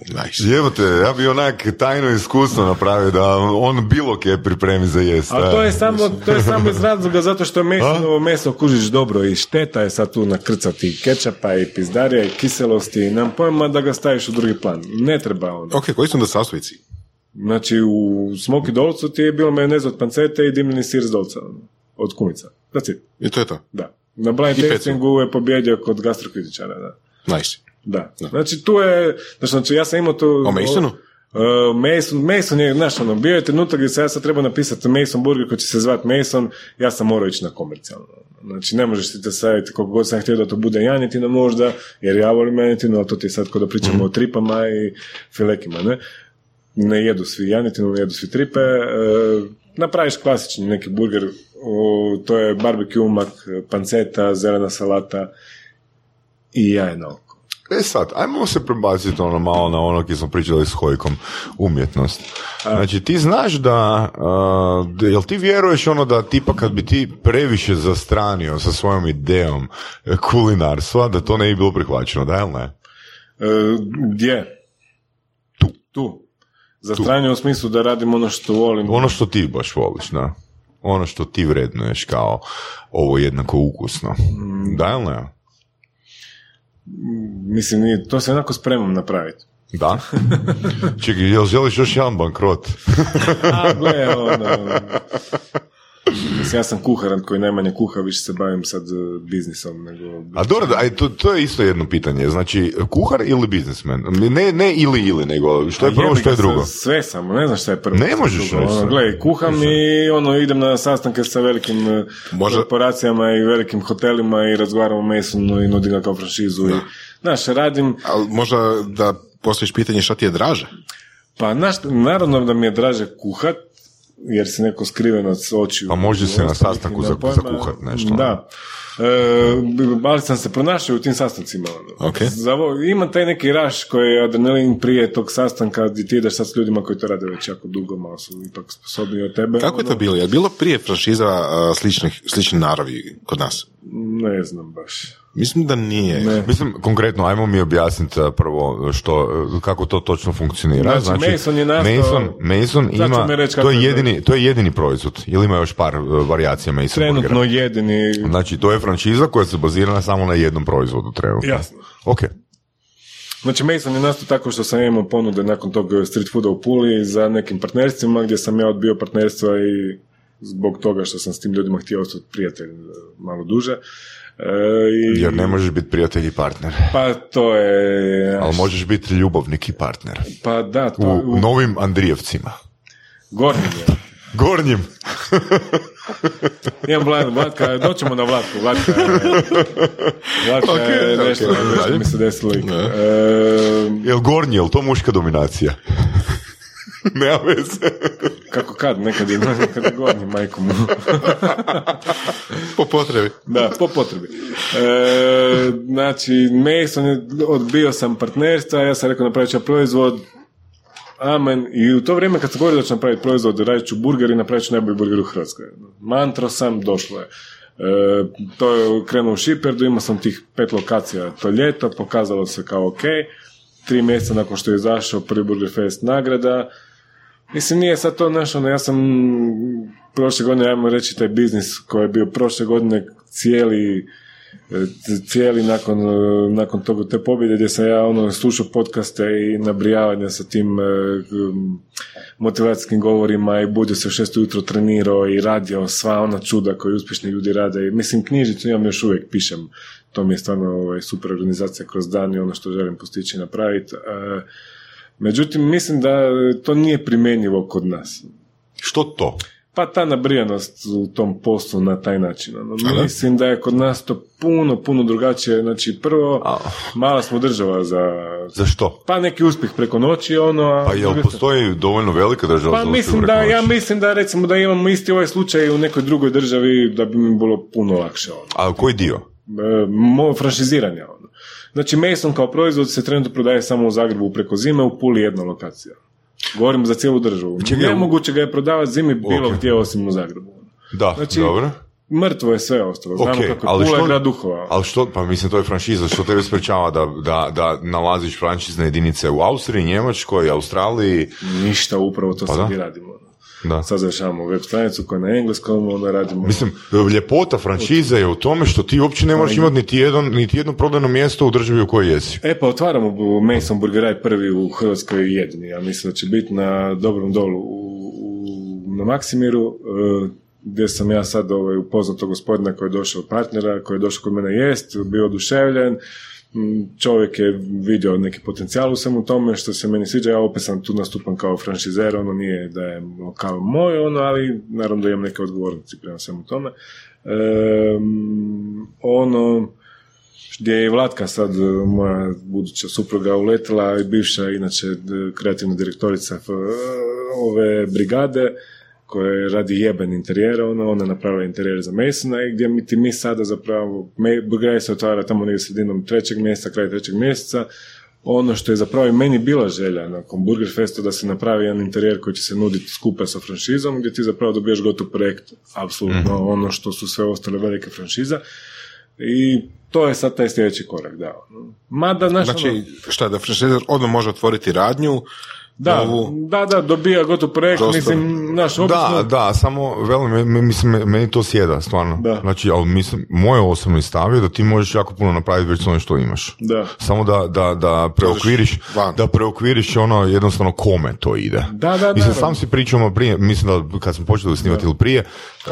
Nice. Evo te, ja bi onak tajno iskustvo napravio da on bilo kje pripremi za jest. Ali e. to je samo, to je samo iz razloga zato što mesinovo meso kužiš dobro i šteta je sad tu nakrcati kečapa i pizdarija i kiselosti i nam pojma da ga staviš u drugi plan. Ne treba ono. Ok, koji su onda sastojci? Znači u Smoky Dolcu ti je bilo majonez od pancete i dimljeni sir s dolca. ono, Od kumica. That's it. I to je to. Da. Na blind tastingu je pobjedio kod gastrokritičara, da. Nice. Da. Znači tu je, znači ja sam imao tu... O Masonu? Uh, Mason, Mason je, znaš, ono, bio je trenutak gdje se ja sad trebao napisati Mason Burger koji će se zvati Mason, ja sam morao ići na komercijalno. Znači, ne možeš ti te staviti koliko god sam htio da to bude janjetina možda, jer ja volim janjetinu, ali to ti je sad kada pričamo o tripama i filekima, ne? Ne jedu svi janjetinu, ne jedu svi tripe. E, napraviš klasični neki burger O, to je barbecue umak, panceta, zelena salata i oko. E sad, ajmo se prebaciti ono malo na ono gdje smo pričali s Hojkom, umjetnost. Znači, ti znaš da, uh, da- jel ti vjeruješ ono da tipa kad bi ti previše zastranio sa svojom idejom e, kulinarstva, da to ne bi bilo prihvaćeno, da ili ne? E, gdje? Tu. Tu. Zastranio u smislu da radim ono što volim. Ono što ti baš voliš, da. Ono što ti vrednuješ kao ovo jednako ukusno. Da ili ne? Mislim, to se jednako spremam napraviti. Da? Čekaj, jel želiš još jedan bankrot? A, gle, ono... Mislim, ja sam kuharan koji najmanje kuha, više se bavim sad e, biznisom nego... A dobro, aj, to, to je isto jedno pitanje. Znači, kuhar ili biznismen? Ne, ne ili ili, nego što je prvo, što je drugo? Sve sam, ne znam šta je prvo. Ne možeš drugo. Ono, sve. Gle, kuham i ono, idem na sastanke sa velikim e, Može- korporacijama i velikim hotelima i razgovaram o Masonu i nudim ga kao franšizu. I, znaš, radim, Ali možda da postojiš pitanje šta ti je draže? pa znaš, naravno da mi je draže kuhat, jer si neko skrivenac očiju. Pa može se na sastanku za- zakuhat nešto, ono. Da. E, ali sam se pronašao u tim sastancima. ono. Ok. Za ovo- ima taj neki raš koji je adrenalin prije tog sastanka gdje ti ideš sad s ljudima koji to rade već jako dugo, malo su ipak sposobniji od tebe. Kako je to ono, bilo? Je bilo prije franšiza sličnih, slične naravi kod nas? Ne znam baš. Mislim da nije. Ne. Mislim, konkretno, ajmo mi objasniti prvo što, uh, kako to točno funkcionira. Znači, Mason je nastao- Mason, Mason ima, to je, je jedini, to je jedini proizvod, ili ima još par uh, varijacija Mason Trenutno burgera? jedini... Znači, to je franšiza koja se bazira na samo na jednom proizvodu trenutno. Jasno. Ok. Znači, Mason je nastao tako što sam imao ponude nakon tog street fooda u Puli za nekim partnerstvima gdje sam ja odbio partnerstva i zbog toga što sam s tim ljudima htio ostati prijatelj e, malo duže. E, i, Jer ne možeš biti prijatelj i partner. Pa to je... Ali možeš biti ljubavnik i partner. Pa da, to U, u, novim Andrijevcima. gornjim je. Gornjim. Imam Vlad, Vlatka, doćemo na Vlatku. Vlatka je, Vlatka je Ok, nešto, ok, nešto mi se desilo. E, Jel gornji, jel to muška dominacija? Nema veze. kako kad, nekad je, nekad je gornji, majko mu. Po potrebi. Da, po potrebi. E, znači, Mason je, odbio sam partnerstva, ja sam rekao napravit ću proizvod, amen. I u to vrijeme kad sam govorio da ću napraviti proizvod, radit ću burger i napravit ću najbolji burger u Hrvatskoj. Mantro sam, došlo je. E, to je krenuo u Šiperdu, imao sam tih pet lokacija to ljeto, pokazalo se kao ok. Tri mjeseca nakon što je izašao prvi Burger Fest nagrada, Mislim, nije sad to naš, ono, ja sam prošle godine, ajmo reći, taj biznis koji je bio prošle godine cijeli, e, cijeli nakon, e, nakon toga, te pobjede gdje sam ja ono, slušao podcaste i nabrijavanja sa tim e, motivacijskim govorima i budio se u šest ujutro trenirao i radio sva ona čuda koje uspješni ljudi rade. I, mislim, knjižicu imam još uvijek, pišem. To mi je stvarno ovaj, super organizacija kroz dan i ono što želim postići napraviti. Međutim, mislim da to nije primjenjivo kod nas. Što to? Pa ta nabrijanost u tom poslu na taj način. Ono, mislim da je kod nas to puno, puno drugačije. Znači, prvo, A. mala smo država za... Za što? Pa neki uspjeh preko noći, ono... a Pa jel postoji dovoljno velika država Pa za mislim preko da, ja noći? mislim da recimo da imamo isti ovaj slučaj u nekoj drugoj državi da bi mi bilo puno lakše. Ono. A koji dio? E, mo, franšiziranja. Ono. Znači Mason kao proizvod se trenutno prodaje samo u Zagrebu preko zime, u Puli jedna lokacija. Govorim za cijelu državu. Čekaj, Nemoguće ga je prodavati zimi bilo Ok. gdje osim u Zagrebu. Da, Znači, dobro. Mrtvo je sve ostalo. Znamo Ok, kako je ali Pula je što- grad duhova. Ali što, pa mislim to je franšiza, što tebe sprečava da, da, da nalaziš franšizne jedinice u Austriji, Njemačkoj, Australiji, Ništa, upravo to Pa sad radimo. Da. Sad završavamo web stranicu koja je na engleskom, onda radimo... Mislim, ljepota franšize je u tome što ti uopće ne moraš imati niti, jedan, niti jedno prodajno mjesto u državi u kojoj jesi. E pa otvaramo Mason Burgeraj prvi u Hrvatskoj jedini. Ja mislim da će biti na dobrom dolu u, u- na Maksimiru, e, gdje sam ja sad ovaj, upoznao tog gospodina koji je došao od partnera, koji je došao kod mene jest, bio oduševljen, čovjek je vidio neki potencijal u svemu tome što se meni sviđa, ja opet sam tu nastupam kao franšizer, ono nije da je lokal moj, ono, ali naravno da imam neke odgovornosti prema svemu tome. Em, ono, gdje je Vlatka sad, e, moja buduća supruga, uletila i bivša, inače, kreativna direktorica ove brigade, koje radi jeben interijera, ona, ona je napravila interijer za Masona i gdje mi ti mi sada zapravo, Burgerija se otvara tamo negdje sredinom trećeg mjeseca, kraj trećeg mjeseca, ono što je zapravo i meni bila želja nakon Burger Festa da se napravi jedan interijer koji će se nuditi skupa sa franšizom gdje ti zapravo dobiješ gotov projekt, apsolutno Mhm. ono što su sve ostale velike franšiza i to je sad taj sljedeći korak, da. Mada, znaš, ono- Znači, šta, da franšizer odmah može otvoriti radnju, da, novu- da, da, dobija gotov projekt, Prostor. mislim, znaš, Da, obično, da, samo velim, mislim, me- meni to sjeda, stvarno. Da. Znači, ali mislim, moje osobni stav je da ti možeš jako puno napraviti već s onim što imaš. Da. Samo da, da, da preokviriš, da preokviriš ono jednostavno kome to ide. Da, da, Mislim, da. sam si pričamo prije, mislim da kad smo počeli snimati ili prije, e,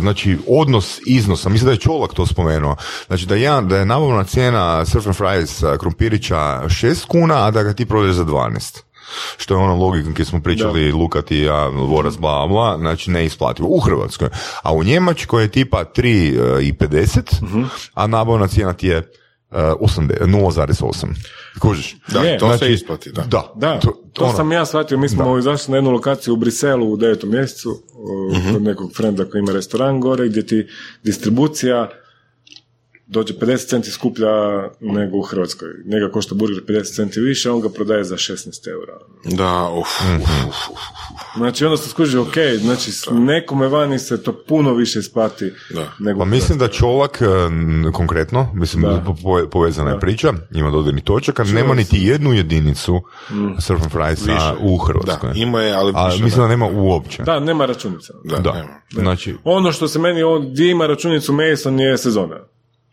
znači odnos iznosa, mislim da je Čolak to spomenuo, znači da, jedan, da je nabavna cijena surf and fries a, krumpirića 6 kuna, a da ga ti prodaješ za 12 što je ona logika gdje smo pričali Luka ti ja, Voras, bla, bla, znači neisplativo. U Hrvatskoj. A u Njemačkoj je tipa 3,50, Mhm. a nabavna cijena ti je uh, 80 0,8. Kužiš? da, Je. to se Znači, isplati, da. Da, Da, to, to, ono, sam ja shvatio. Mi smo izašli na jednu lokaciju u Briselu u devetom mjesecu uh, Mhm. kod nekog frenda koji ima restoran gore gdje ti distribucija dođe 50 centi skuplja nego u Hrvatskoj. Njega košta burger 50 centi više, on ga prodaje za 16 eura. Da, uf, Mhm. uf, uf, uf. Znači onda se skuži, ok, znači s nekome vani se to puno više isplati Da. nego Pa mislim da. Čolak, e, konkretno, mislim Da. po- po- povezana je priča, ima dodirnih točaka, nema niti jednu jedinicu surf and friesa Više. u Hrvatskoj. Da, ima je, ali A više mislim da. da nema uopće. Da, nema računica. Da, Da. nema. Znači, Ono što se meni, gdje ima računicu Mason je sezona.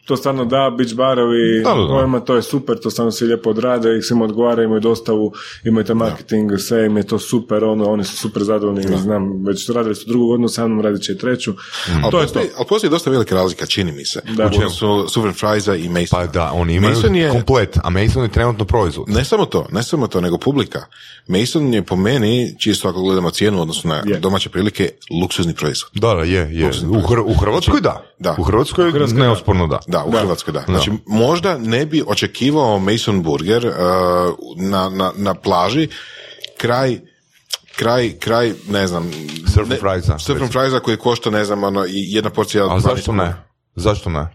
To stvarno da, beach barovi, Da, da, da. ovima to je super, to stvarno svi lijepo odrade, ih svima odgovara, imaju dostavu, imaju taj marketing, sve im je to super, ono, oni su super zadovoljni, znam, već radili su drugu godinu, sa mnom radit će i treću. Ali To je to. ali postoji dosta velika razlika, čini mi se. Da. u odnosu Super Friesa i Mason. pa da, oni imaju Mason je- komplet, a Mason je trenutno proizvod. Ne samo to, ne samo to, nego publika. Mason je po meni, čisto ako gledamo cijenu, odnosno na Je. domaće prilike, luksuzni proizvod. Da, da, je, je. U, Hr- u Hrvatskoj da. Da. U Hrvatskoj, Hrvatskoj da. neosporno da. Da, u Hrvatskoj da. Znači, možda ne bi očekivao Mason Burger uh, na, na, na plaži kraj kraj, kraj, ne znam... Surf and friesa koji košta, ne znam, ono, i jedna porcija... A 12 zašto ne? Zašto ne?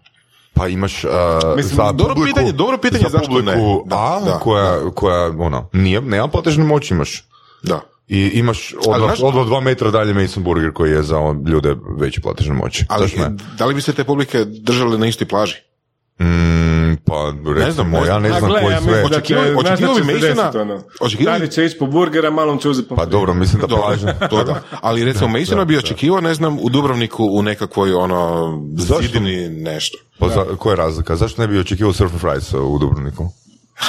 Pa imaš uh, Mislim, za dobro publiku, pitanje, dobro pitanje za zašto ne. publiku Da, A, da, koja, koja, ono, nije, nema platežne moći imaš. Da. I imaš odmah, odmah dva metra dalje Mason Burger koji je za ljude veće platežne moći. Ali ne? da li bi se te publike držale na istoj plaži? Mm, pa recimo, znam, ne ja znam. ne A znam gle, koji ja sve. mislim da će, Očekivao- znaš očekivao da bi će se Masona- ono. očekivao bi- Dani će ići po burgera, malom će uzeti Pa dobro, mislim da plaža. to da. Ali recimo Masona bi očekivao, ne znam, u Dubrovniku u nekakvoj ono Zašto? zidini nešto. Pa za, koja je razlika? Zašto ne bi očekivao Surf and Fries u Dubrovniku?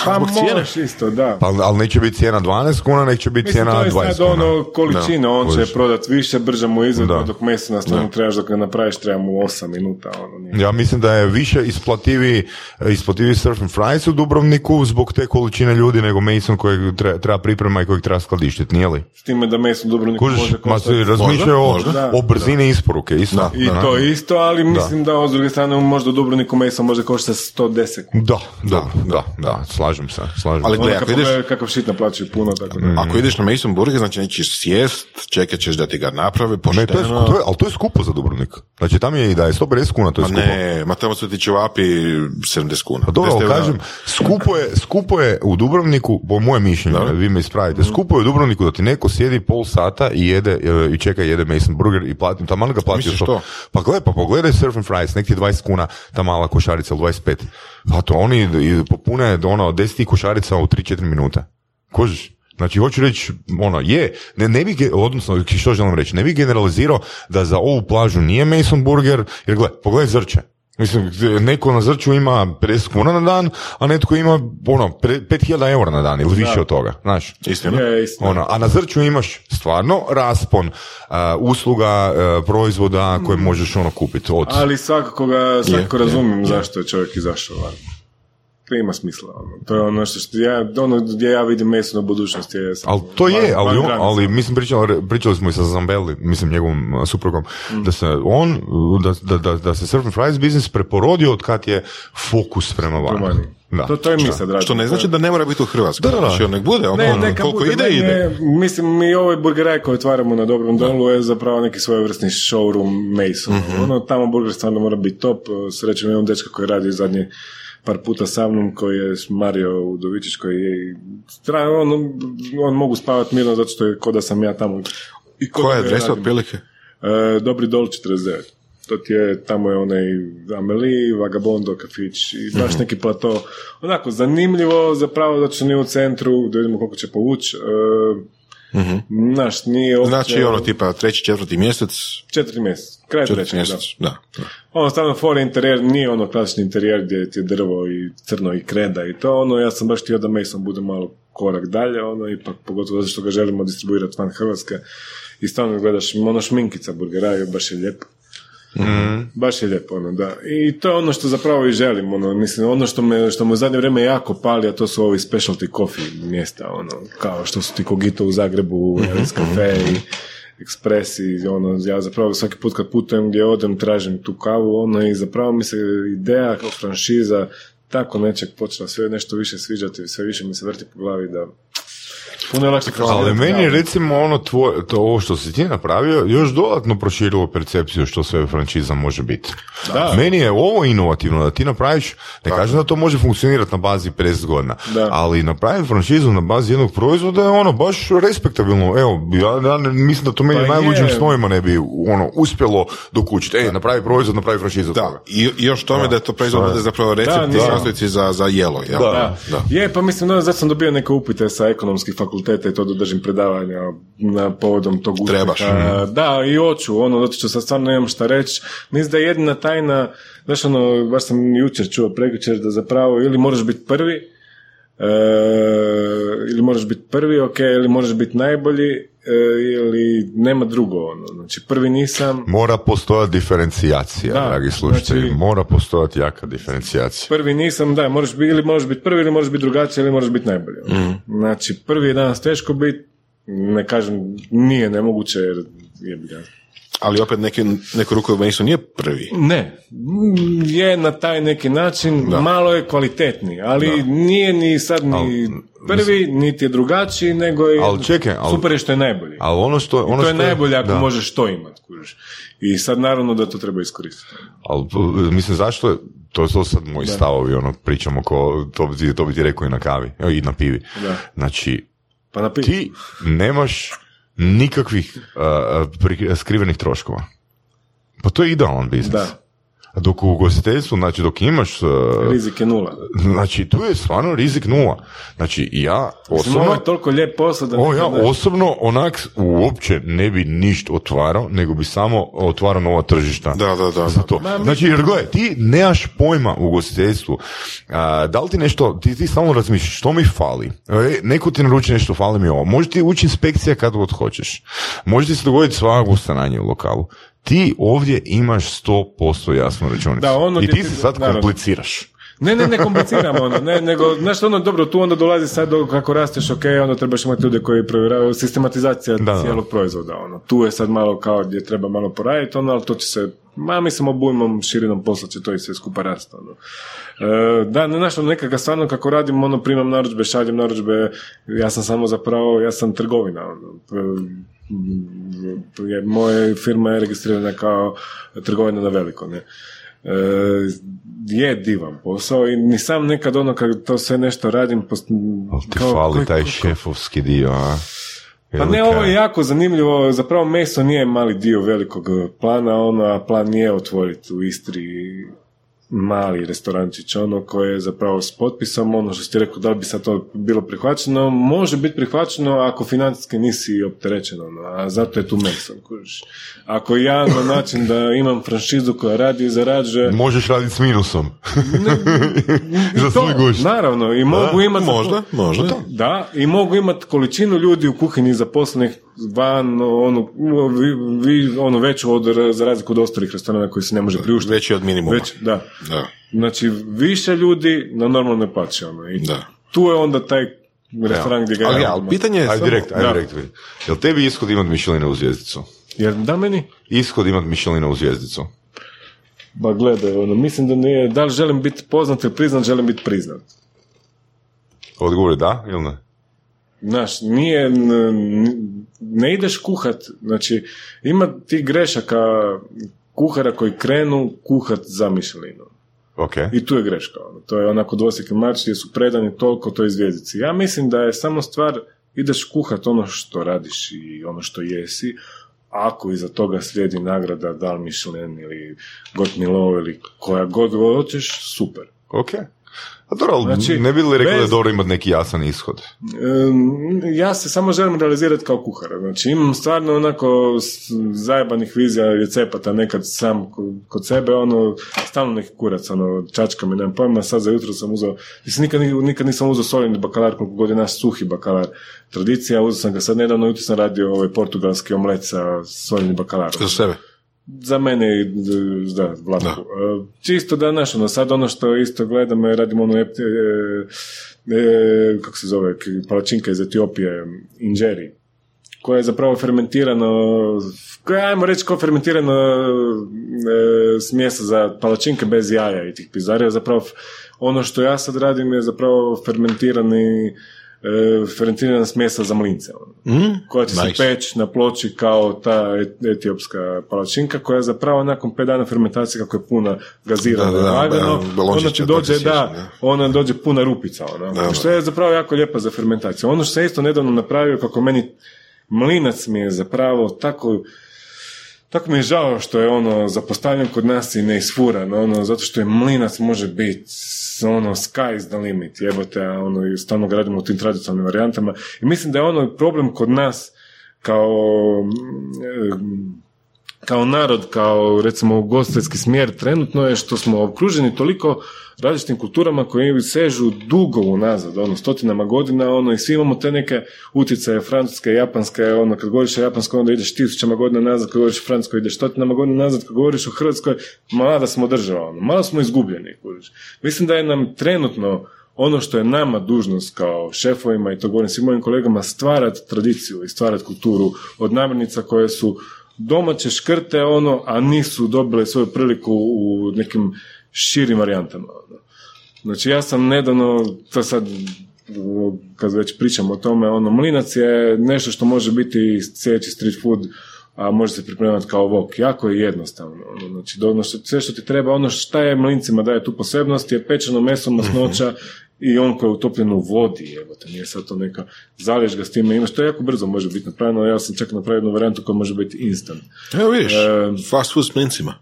Pa možeš isto, da. Pa, ali neće biti cijena 12 kuna, nek će biti Mislim, cijena to je 20 sad kuna. ono količina, on će Kužiš. prodat više, brže mu izvedba, Da. dok meso na stvarno trebaš dok ga napraviš, treba mu 8 minuta, ono nije. Ja mislim da je više isplativi, isplativi Surf and Fries u Dubrovniku zbog te količine ljudi nego Mason kojeg treba, treba priprema i kojeg treba skladištiti, nije li? S time da meso Dubrovniku Kužiš, može ma se koštati. razmišljaju o, o brzini isporuke, isto. I to isto, ali mislim da, s druge strane možda u Dubrovniku meso može koštati 110 kuna. Da, da, da, da, slažem se, slažem Ali se. gle, Ono ako kad ideš, kakav šit naplaćuju puno, tako da. ako ideš na Mason Burger, znači nećeš sjest, čekat ćeš da ti ga naprave, Ne, pošteno. to je, to je, ali to je skupo za Dubrovnik. Znači, tam je i da je 150 kuna, to je Ma skupo. ne, ma tamo su ti ćevapi 70 kuna. Pa dobro, 10 ali eura. kažem, skupo je, skupo je u Dubrovniku, po mojem mišljenju, vi me ispravite, skupo je u Dubrovniku da ti neko sjedi pol sata i jede, e, i čeka jede Mason Burger i plati, tamo ga što- to? Pa gledaj, pa pogledaj Surf and Fries, nek ti je 20 kuna, ta mala košarica, ili 25. Pa to oni popune ono 10 košarica u 3-4 minuta. Kožiš? Znači, hoću reći, ono, je, ne, ne bi, odnosno, što želim reći, ne bi generalizirao da za ovu plažu nije Mason Burger, jer gle, pogledaj Zrče. Mislim, neko na Zrču ima 50 kuna na dan, a netko ima, ono, pre- 5000 eura na dan ili više od toga, znaš. Istina? Je, istina. Ono, a na Zrču imaš stvarno raspon a, usluga, a, proizvoda koje možeš ono kupiti od... Ali svakako ga, svakako razumijem zašto je čovjek izašao van. To ima smisla. Ono. To je ono što, što ja, ono gdje ja vidim meso na budućnosti. Je Ali to je, van- ali, van on, ali mislim pričali, pričali smo i sa Zambelli, mislim njegovom uh, suprugom, Mm. da se on, da, da, da, da se surf and fries biznis preporodio od kad je fokus prema vani. Da. To, to je mi sad radimo. Što ne znači da ne mora biti u Hrvatskoj. Da, da, da. Znači, nek bude, ono, Ne, neka koliko bude, ide, meni ide. je- mislim, mi ovaj burgeraj koji otvaramo na Dobrom dolu je zapravo neki svojevrsni showroom Mason. Mhm. Ono, tamo burger stvarno mora biti top. Srećem imam dečka koji radi zadnje par puta sa mnom, koji je Mario Udovičić, koji je... On, on mogu spavati mirno zato što je ko da sam ja tamo. I ko Koja je adresa otprilike? E, Dobri dol 49. To ti je, tamo je onaj Amelie, Vagabondo, kafić i baš neki plato. Onako, zanimljivo, zapravo da će nije u centru, da vidimo koliko će povući. E, Znaš, nije opće... Znači, ono, tipa, treći, četvrti mjesec, Četiri mjesec, kraj trećeg, da. da. Ono, stavno for interijer nije ono klasični interijer gdje ti je drvo i crno i kreda i to, ono, ja sam baš htio da Mason bude malo korak dalje, ono, ipak, pogotovo zato što ga želimo distribuirati van Hrvatske i stvarno gledaš, ono šminkica burgeraju, baš je lijepo. Baš je lijepo, ono, da. I to je ono što zapravo i želim, ono, mislim, ono što me, što me u zadnje vrijeme jako pali, a to su ovi specialty coffee mjesta, ono, kao što su ti Kogito u Zagrebu, Elis Cafe i Express i ono, ja zapravo svaki put kad putujem gdje odem tražim tu kavu, ono, i zapravo mi se ideja kao franšiza tako nečeg počela sve nešto više sviđati, sve više mi se vrti po glavi da puno je lakše Ali meni je recimo ono tvoje, to ovo što si ti napravio još dodatno proširilo percepciju što sve franšiza može biti. Da. Meni je ovo inovativno da ti napraviš, ne kažem da to može funkcionirati na bazi 50 godina, Da. ali napraviti franšizu na bazi jednog proizvoda je ono baš respektabilno. Evo, ja, ja ne- mislim da to meni Pa u najluđim je. snovima ne bi ono uspjelo dokučiti. Ej, napravi proizvod, napravi franšizu. od Da, toga. i, i još tome da je to proizvod bude zapravo recept Da, i da. sastojci za, za jelo, jel? Da. Da. Je, pa mislim, no, zato sam dobio neke upite sa ekonomskih fakulteta i to da držim predavanja na povodom tog uspjeha. Trebaš. Da, i hoću, ono, zato što sad stvarno nemam šta reći. Mislim da je jedina tajna, znaš ono, baš sam jučer čuo, prekjučer, da zapravo ili moraš biti prvi, e, ili moraš biti prvi, ok, ili moraš biti najbolji, e, ili nema drugo, ono. Znači, prvi nisam, Mora postojati diferencijacija, Da, dragi slušatelji. znači- Mora postojati jaka diferencijacija. prvi nisam, da, moraš biti, ili možeš biti prvi, ili možeš biti drugačiji, ili možeš biti najbolji. ono. Znači, prvi je danas teško biti, ne kažem, nije nemoguće, jer je ga. Ali opet neki, neku ruku Mason nije prvi. Ne, je na taj neki način, malo je kvalitetniji, ali nije ni sad ni Al, prvi, niti je drugačiji, nego je Al čekaj, al- super je što je najbolji. Ali ono što... Ono to je što najbolje ako da. možeš to imati, kužiš. I sad naravno da to treba iskoristiti. Ali, mislim, zašto je, to su sad moji stavovi, ono, pričamo ko, to bi, to bi ti rekao i na kavi, i na pivi. Da. Znači, Pa na ti nemaš nikakvih uh, pri- skrivenih troškova. Pa to je idealan biznis. Da, Dok u ugostiteljstvu, znači dok imaš, uh, rizik je nula. znači tu je stvarno rizik nula. Znači ja ovo osobno, je toliko lijep posao da... o, ja znaš, osobno onak uopće ne bi ništa otvarao, nego bi samo otvarao nova tržišta. Da, da, da. Za to. Znači, jer gledaj, ti nemaš pojma u ugostiteljstvu. A, da li ti nešto, ti, ti stalno razmišljaš, što mi fali? E, neko ti naruči nešto, fali mi ovo. Može ti ući inspekcija kad god hoćeš. Može ti se dogoditi svakako stanje u lokalu. Ti ovdje imaš 100% jasnu računicu. Da, ono I ti se sad naravno. kompliciraš. Ne, ne, ne kompliciramo ono, ne, nego, znaš, ono, dobro, tu onda dolazi sad do, kako rasteš, ok, onda trebaš imati ljude koji provjeravaju sistematizacija Da, da. cijelog proizvoda, ono, tu je sad malo kao gdje treba malo poraditi, ono, ali to će se, ma, mislim, obujmom, širinom posla će to i sve skupa rasti, ono. E, da, ne, znaš, ono, nekako stvarno kako radim, ono, primam narudžbe, šaljem narudžbe, ja sam samo zapravo, ja sam trgovina, ono, E, je, moja firma je registrirana kao trgovina na veliko, ne. E, je divan posao i ni sam nekad ono kad to sve nešto radim post, Ali ti kao- fali taj šefovski dio, a? pa ne, ovo je jako zanimljivo, zapravo meso nije mali dio velikog plana, ono, a plan je otvoriti u Istri mali restorančić, ono koje je zapravo s potpisom, ono što si ti rekao, da li bi sad to bilo prihvaćeno, može biti prihvaćeno ako financijski nisi opterećen, ono, a zato je tu meso, kužiš. Ako ja na način da imam franšizu koja radi i zarađuje, Možeš raditi s minusom. Za svoj gušt. naravno, i mogu imati... Možda, možda. Da, i mogu imati količinu ljudi u kuhinji zaposlenih van, ono, vi, vi- ono veću od, za razliku od ostalih restorana koji se ne može priuštiti. Veći od minimuma. Već, da. Da. Znači, više ljudi na normalnoj plaći, ono. I Da. tu je onda taj restoran gdje ga Ali, ja ali pitanje je Ajde samo- direkt, ajde Da. direkt. Jel tebi ishod imat Michelinovu zvijezdicu? Jer da meni? Ishod imat Michelinovu zvijezdicu. Ba gledaj, ono, mislim da nije, da li želim biti poznat ili priznat, želim biti priznat. Odgovor je da ili ne? Znaš, nije, ne ideš kuhat, znači, ima ti grešaka kuhara koji krenu kuhat za Michelinu. Ok. I tu je greška. ono. To je onako dvosjeki mač gdje su predani toliko toj zvijezdici. Ja mislim da je samo stvar, ideš kuhat ono što radiš i ono što jesi, ako iza toga slijedi nagrada da li Michelin ili Got Milo ili koja god hoćeš, super. Ok. A dobro, ali Znači, ne bi li rekli da je bez- dobro imati neki jasan ishod? Ja se samo želim realizirati kao kuhara. Znači imam stvarno onako zajebanih vizija recepata nekad sam ko- kod sebe, ono, stalno neki kurac, ono, čačka mi, nemam pojma, sad za jutro sam uzeo, mislim, nikad, ni- nikad nisam uzeo soljeni bakalar, koliko god je naš suhi bakalar tradicija, uzeo sam ga sad nedavno, jutro sam radio ovaj portugalski omlet sa soljenim bakalarom Za sebe. Za mene i d- da. E, Čisto da, znaš, ono, sad ono što isto gledamo je radimo ono, e, e, kako se zove, palačinka iz Etiopije, inđeri, koja je zapravo fermentirano, koja ajmo reći, kao fermentirano e, smjesa za palačinke bez jaja i tih pizarija, zapravo ono što ja sad radim je zapravo fermentirani fermentirana smjesa za mlince. ono Mm? koja će Nice. se peći na ploči kao ta et- etiopska palačinka koja je zapravo nakon 5 dana fermentacije kako je puna gazirana Da, da, da, lagano, da, onda ti to dođe se da, ona dođe puna rupica ona, Da, što je zapravo jako lijepa za fermentaciju. Ono što sam isto nedavno napravio kako meni mlinac mi je zapravo tako tako mi je žao što je ono zapostavljen kod nas i ne isfuran, ono, zato što je mlinac može biti ono, sky is the limit, jebote, a ono, i stalno ga radimo u tim tradicionalnim varijantama. I mislim da je ono problem kod nas kao mm, kao narod, kao recimo ugostiteljski smjer trenutno je što smo okruženi toliko različitim kulturama koje sežu dugo unazad, ono, stotinama godina, ono, i svi imamo te neke utjecaje francuske, japanske, ono, kad govoriš o japanskoj, onda ideš tisućama godina nazad, kad govoriš o francuskoj, ideš stotinama godina nazad, kad govoriš o hrvatskoj, mlada smo država, ono, malo smo izgubljeni, kužiš. Mislim da je nam trenutno ono što je nama dužnost kao šefovima i to govorim svim mojim kolegama stvarati tradiciju i stvarati kulturu od namirnica koje su domaće škrte ono, a nisu dobile svoju priliku u nekim širim varijantama. ono. Znači ja sam nedavno, to sad kad već pričamo o tome, ono, mlinac je nešto što može biti sljedeći street food, a može se pripremati kao vok. Jako je jednostavno. Ono, znači, ono što, sve što ti treba, ono šta je mlincima daje tu posebnost je pečeno meso, masnoća i on koji je utopljen u vodi, evo te, nije sad to neka, zaliješ ga s time, imaš, to jako brzo može biti napravljeno, ja sam čak napravio jednu varijantu koja može biti instant. Evo vidiš, E, fast food s mlincima.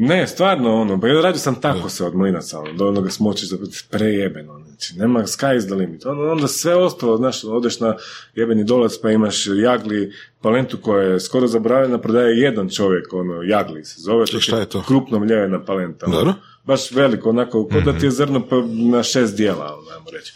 Ne, stvarno, ono, pa ja radio sam tako se od mlinaca, ono, do onoga smočiš, prejebeno, znači, nema sky is the limit. Ono, onda sve ostalo, znaš, odeš na jebeni dolac pa imaš jagli palentu koja je skoro zaboravljena, prodaje jedan čovjek, ono, jagli se zove. Ček, šta je to? Krupno mljevena palenta. ono. Baš veliko, onako, kao da ti Mhm. je zrno pa na šest dijela, ono, ajmo reći.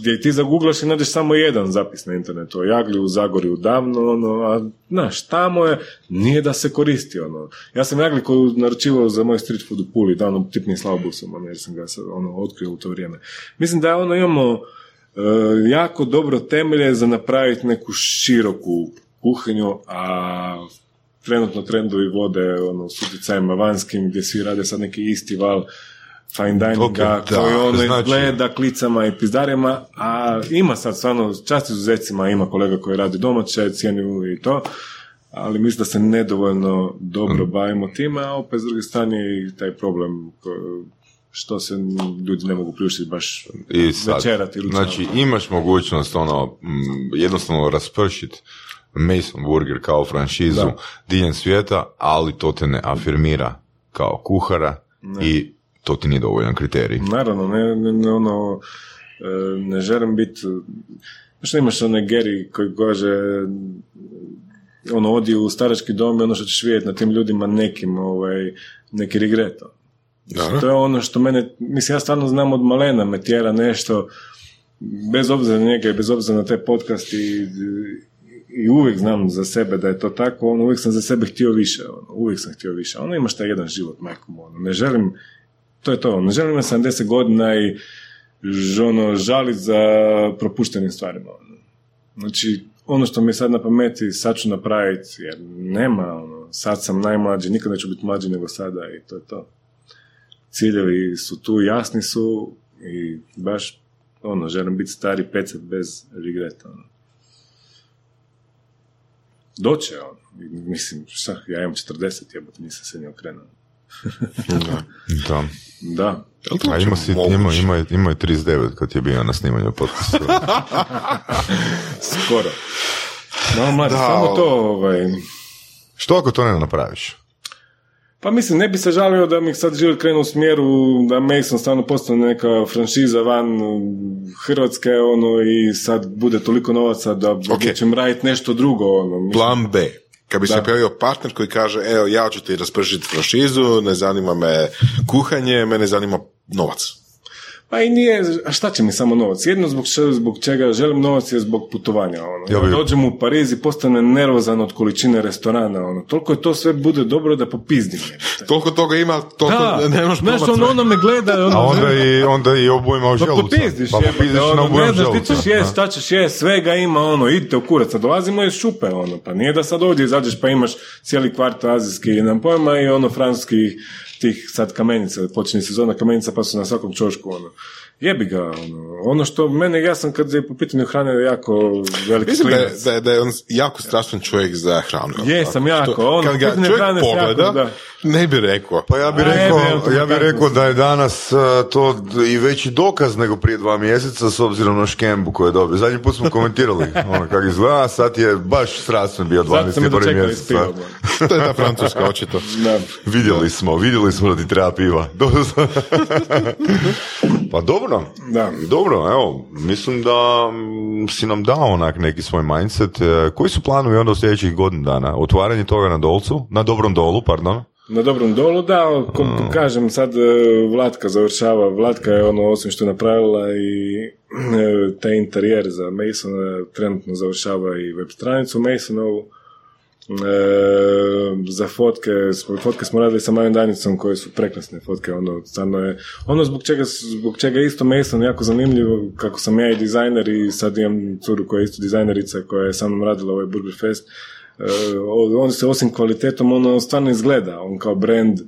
Gdje ti zaguglaš i nađeš samo jedan zapis na internetu o jagli u Zagorju davno, ono, a znaš, tamo je, nije da se koristi, ono. Ja sam jagli koju naručivao za moj street food u Puli, davno tipnim slavobusom, ono, jer sam ga ono, otkrio u to vrijeme. Mislim da ono imamo e, jako dobro temelje za napraviti neku široku kuhinju, a trenutno trendovi vode ono, s utjecajima vanjskim gdje svi rade sad neki isti val fine dininga Ok, da, koji ono znači- izgleda klicama i pizdarijama, a ima sad stvarno čast izuzecima, ima kolega koji radi domaće, cijeni i to, ali mislim da se nedovoljno dobro Mm. bavimo time, a opet s druge strane i taj problem što se ljudi ne mogu priuštiti baš I sad, večerati ili znači imaš mogućnost ono, mm, jednostavno raspršiti Mason Burger kao franšizu diljem svijeta, ali to te ne afirmira kao kuhara i to ti nije dovoljan kriterij. Naravno, ne, ne, ne, ono, e, ne želim biti, što imaš onaj Geri koji kaže, ono, odi u starački dom i ono što ćeš vidjeti na tim ljudima nekim, ovaj, neki regreto. Dobro. To je ono što mene, mislim, ja stvarno znam od malena me tjera nešto, bez obzira na njega i bez obzira na te podcast i, i uvijek znam za sebe da je to tako, ono, uvijek sam za sebe htio više, ono, uvijek sam htio više. Ono, imaš taj jedan život, majko ono, ne želim, to je to, ne želim imati 70 godina i ono, žalit za propuštenim stvarima. Ono. Znači, ono što mi sad na pameti, sad ću napraviti, jer nema, ono, sad sam najmlađi, nikad neću biti mlađi nego sada i to je to. Ciljevi su tu, jasni su i baš, ono, želim biti stari pecet bez regreta, ono. Doće on. Mislim, šta, ja imam 40, jebote, nisam se ni okrenuo. Da. Da. Da. A ima, si, ima, ima, je- ima je 39 kad je bio na snimanju podcasta. Skoro. No, mladi, Da, samo to, ovaj... Što ako to ne napraviš? Pa mislim, ne bi se žalio da mi sad život krenu u smjeru da Mason stvarno postane neka franšiza van Hrvatske, ono, i sad bude toliko novaca da Ok. ćem raditi nešto drugo, ono. mislim. Plan B. Kad bi se Da. pojavio partner koji kaže, evo, ja ću ti raspržiti franšizu, ne zanima me kuhanje, mene zanima novac. Pa i nije, a šta će mi samo novac? Jedno zbog, če- zbog čega želim novac je zbog putovanja. Ono. Ja Dođem u Pariz i postanem nervozan od količine restorana. Ono. Toliko je to sve bude dobro da popizdim. Toliko toga ima, toliko Da, ne možeš znaš, ono, ono me gleda, ono, A onda i, onda i obujma u Pa želuca. popizdiš, Pa popizdiš na ono, obujam ne znaš ti ćeš jest, šta ćeš jest, svega ima, ono, idite u kurac, dolazimo iz šupe, ono, pa nije da sad ovdje izađeš pa imaš cijeli kvart azijski, nemam pojma, i ono, francuski tih sad kamenica, počinje sezona kamenica pa su na svakom čošku, ono. Jebi ga, ono, ono što mene, ja sam kad je po pitanju hrane jako veliki Mislim da je, da, je, da je on jako strastven čovjek za hranu. Jesam jako, Što- ono, kad ga čovjek hrane se jako, pogleda, da. ne bi rekao. Pa ja bih A, rekao, to ja bih tako. rekao da je danas uh, to i veći dokaz nego prije dva mjeseca s obzirom na škembu koju je dobio. Zadnji put smo komentirali ono kako izgleda, a sad je baš strastven bio Zato sam me 21. dočekali s mjesec. a? to je ta francuska očito. Da. Vidjeli smo, vidjeli smo da ti treba piva. pa dobro, Da. dobro, evo, mislim da mm, si nam dao onak neki svoj mindset. E, Koji su planovi onda u sljedećih godinu dana? Otvaranje toga na dolcu, na dobrom dolu, pardon. Na dobrom dolu, da, ko, kažem sad e, Vlatka završava, Vlatka je ono osim što je napravila i e, taj interijer za Masona, trenutno završava i web stranicu Masonovu. E, za fotke, fotke smo radili sa Majom Danicom koje su prekrasne fotke, ono, stvarno je, ono zbog čega, zbog čega isto Mason jako zanimljivo, kako sam ja i dizajner i sad imam curu koja je isto dizajnerica koja je sa mnom radila ovaj Burger Fest, E, on se osim kvalitetom, ono stvarno izgleda, on kao brand,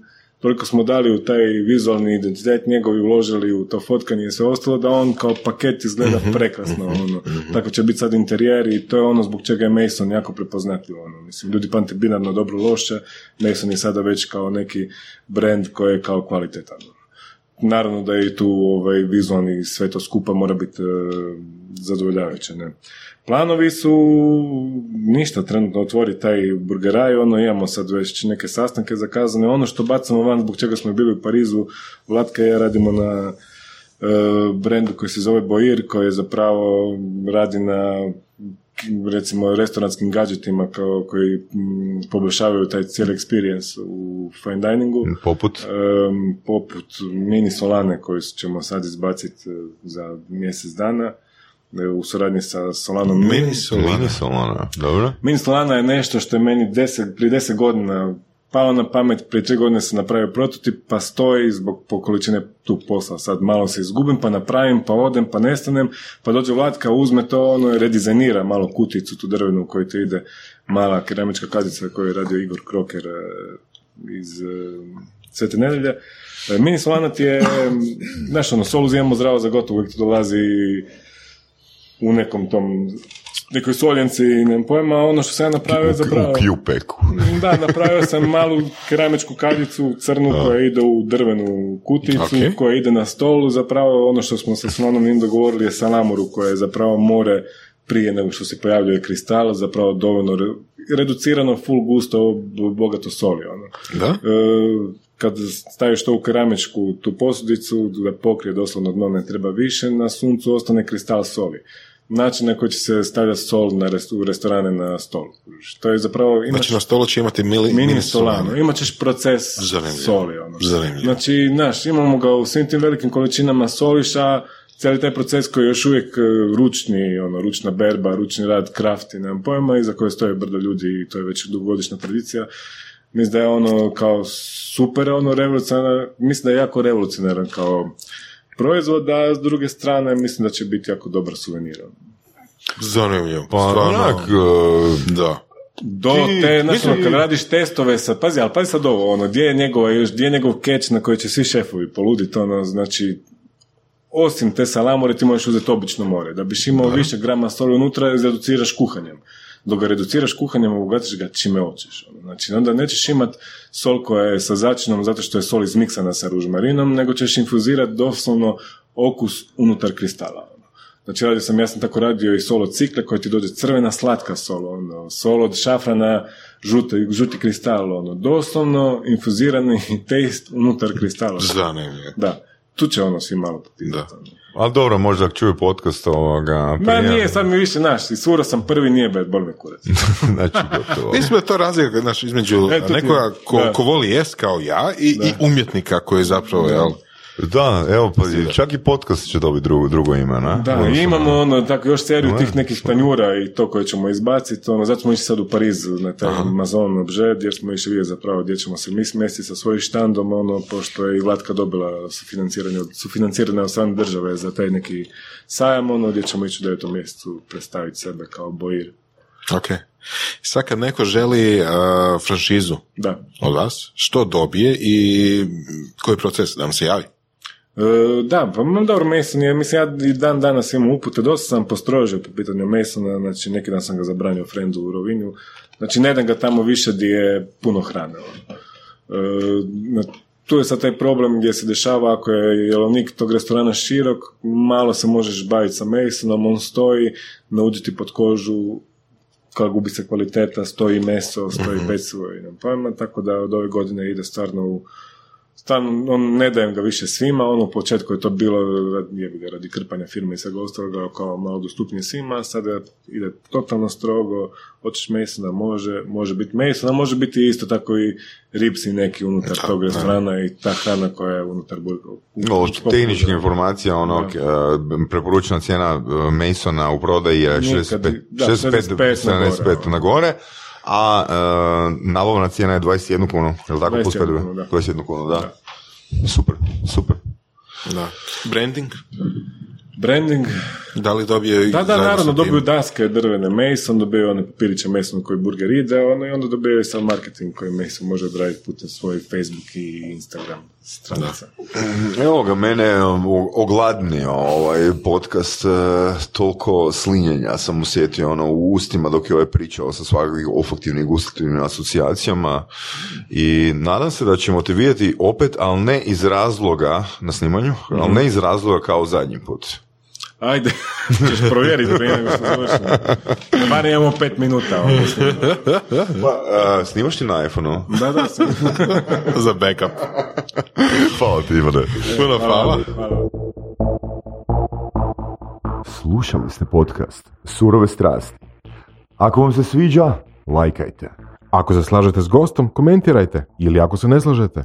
toliko smo dali u taj vizualni identitet njegov i uložili u to fotkanje i sve ostalo, da on kao paket izgleda prekrasno, ono, tako će biti sad interijer i to je ono zbog čega je Mason jako prepoznatljiv, ono, mislim, ljudi pamte binarno dobro loše, Mason je sada već kao neki brand koji je kao kvalitetan. Naravno da je tu ovaj, vizualni sve to skupa mora biti e, zadovoljavajuće, ne. Planovi su ništa, trenutno otvori taj burgeraj, ono imamo sad već neke sastanke zakazane, ono što bacamo van zbog čega smo bili u Parizu, Vlatka i ja radimo na e, brendu koji se zove Boir, koji je zapravo radi na recimo restoranskim gadgetima kao, koji mm, poboljšavaju taj cijeli experience u fine diningu. Poput. Em, poput mini solane koju ćemo sad izbaciti e, za mjesec dana e, u suradnji sa Solanom Mini. Mini Solana. Mini Solana, dobro. Mini Solana je nešto što je meni deset, prije deset godina palo na pamet, prije tri godine sam napravio prototip, pa stoji zbog po količine tu posla. Sad malo se izgubim, pa napravim, pa odem, pa nestanem, pa dođe Vlatka, uzme to, ono, redizajnira malo kuticu, tu drvenu u kojoj to ide, mala keramička kazica koju je radio Igor Kroker e, iz e, Svete nedelje. E, Mini Solana ti je, znaš, ono, solu uzimamo zdravo za gotovo, uvijek to dolazi u nekom tom nekoj soljenci, nemam pojma, ono što sam ja napravio je zapravo... U Q-peku. Da, napravio sam malu keramičku kaljicu crnu koja ide u drvenu kuticu, Ok. koja ide na stolu, zapravo ono što smo se s Nim dogovorili je salamoru koja je zapravo more prije nego što se pojavljuje kristal, zapravo dovoljno re- reducirano, full gusto, bogato soli. Ono. Da? E, kad staviš to u keramičku tu posudicu, da pokrije doslovno dno ne treba više, na suncu ostane kristal soli. Način na koji će se stavljati sol na rest- u restorane na stol. To je zapravo... Imaš Znači na stolu će imati mili, mini solano. Imat ćeš proces Zanimljivo. soli. Ono. Zanimljivo. Znači, znaš, imamo ga u svim tim velikim količinama soliša, cijeli taj proces koji je još uvijek e, ručni, ono, ručna berba, ručni rad, krafti, nemam pojma, iza koje stoje brdo ljudi i to je već dugogodišnja tradicija. Mislim da je ono kao super ono revolucionaran, mislim da je jako revolucionaran kao proizvod, a s druge strane mislim da će biti jako dobar suvenir. Zanimljivo. Pa, Stvarno, onak, e, da. Do Ti- te, znači, mislim- kad radiš testove sa, pazi, ali pazi sad ovo, ono, gdje je njegova, još, gdje je njegov keč na koji će svi šefovi poluditi, ono, znači, osim te salamore ti možeš uzeti obično more. Da biš imao više grama soli unutra, zreduciraš kuhanjem. Dok ga reduciraš kuhanjem, obogatiš ga čime hoćeš. ono. Znači, onda nećeš imat sol koja je sa začinom zato što je sol izmiksana sa ružmarinom, nego ćeš infuzirati doslovno okus unutar kristala. ono. Znači, radio sam, ja sam tako radio i sol od cikle koja ti dođe crvena, slatka sol, ono, sol od šafrana, žuti, žuti kristal, ono, doslovno infuzirani test unutar kristala. Zanimljivo. Da, tu će ono svi malo potizati. Ali dobro, možda ako čuju podcast ovoga... Ma nije, sad mi više naš, i sura sam prvi, nije bad, bol me kurac. znači, gotovo. Mislim da je to razlika znaš, između E, nekoga ko, ko voli jest kao ja i, i umjetnika koji je zapravo, jel? Da, evo, pa čak i podcast će dobiti drugo, drugo ime, na? Da, Ono što- imamo ono, tako još seriju tih nekih tanjura i to koje ćemo izbaciti, ono, zato smo išli sad u Pariz na taj Amazon obžed, jer smo išli vidjeti zapravo gdje ćemo se mi smjestiti sa svojim štandom, ono, pošto je i Vlatka dobila sufinanciranje, sufinancirane od strane države za taj neki sajam, ono, gdje ćemo ići u devetom mjesecu predstaviti sebe kao boir. Ok. Sad kad neko želi uh, franšizu Da. od vas, što dobije i koji proces da vam se javi? E, da, pa dobro Mason je, mislim ja i dan danas imam upute, dosta sam postrožio po pitanju Masona, znači neki dan sam ga zabranio frendu u Rovinju, znači ne dam ga tamo više gdje je puno hrane. ono. E, na- tu je sad taj problem gdje se dešava ako je jelovnik tog restorana širok, malo se možeš baviti sa Masonom, on stoji, nauđiti pod kožu, kao gubi se kvaliteta, stoji meso, stoji pecivo i pojma, tako da od ove godine ide stvarno u Stvarno, on ne dajem ga više svima, ono u početku je to bilo jebi ga, radi krpanja firme i svega ostaloga kao malo dostupnije svima, sada ide totalno strogo, hoćeš Masona, može, može biti Mason, a može biti isto tako i ripsi neki unutar tog restorana i ta hrana koja je unutar burka. Ovo što tehničke informacija, ono, e, preporučena cijena e, Masona u prodaji je Nikad- 65, da, 65, 65 na gore, 75 na gore, a e, nabavna cijena je 21 kunu, je li tako? 21 plus PDV? kunu, da. 21 kunu, da. Super, super. Da. Branding? Branding, Da li dobije da, da, naravno, dobiju daske drvene Mason, dobiju one papiriće Mason koji burger ide, ono, i onda dobiju i sam marketing koji Mason može odraditi putem svoj Facebook i Instagram stranica. Evo ga, mene ogladnio ovaj podcast, e, toliko slinjenja sam osjetio ono, u ustima dok je ovaj pričao sa svakakvih ofaktivnim gustativnim asocijacijama i nadam se da ćemo te vidjeti opet, ali ne iz razloga na snimanju, ali ne iz razloga kao zadnji put. Ajde, ćeš provjeriti prije nego što završimo. Bar imamo pet minuta. Ono. Pa, e, snimaš ti na iPhone-u? da, da, sam. Za backup. Hvala ti, Ivane. Puno hvala. Hvala. Slušali ste podcast Surove strasti. Ako vam se sviđa, lajkajte. Ako se slažete s gostom, komentirajte ili ako se ne slažete.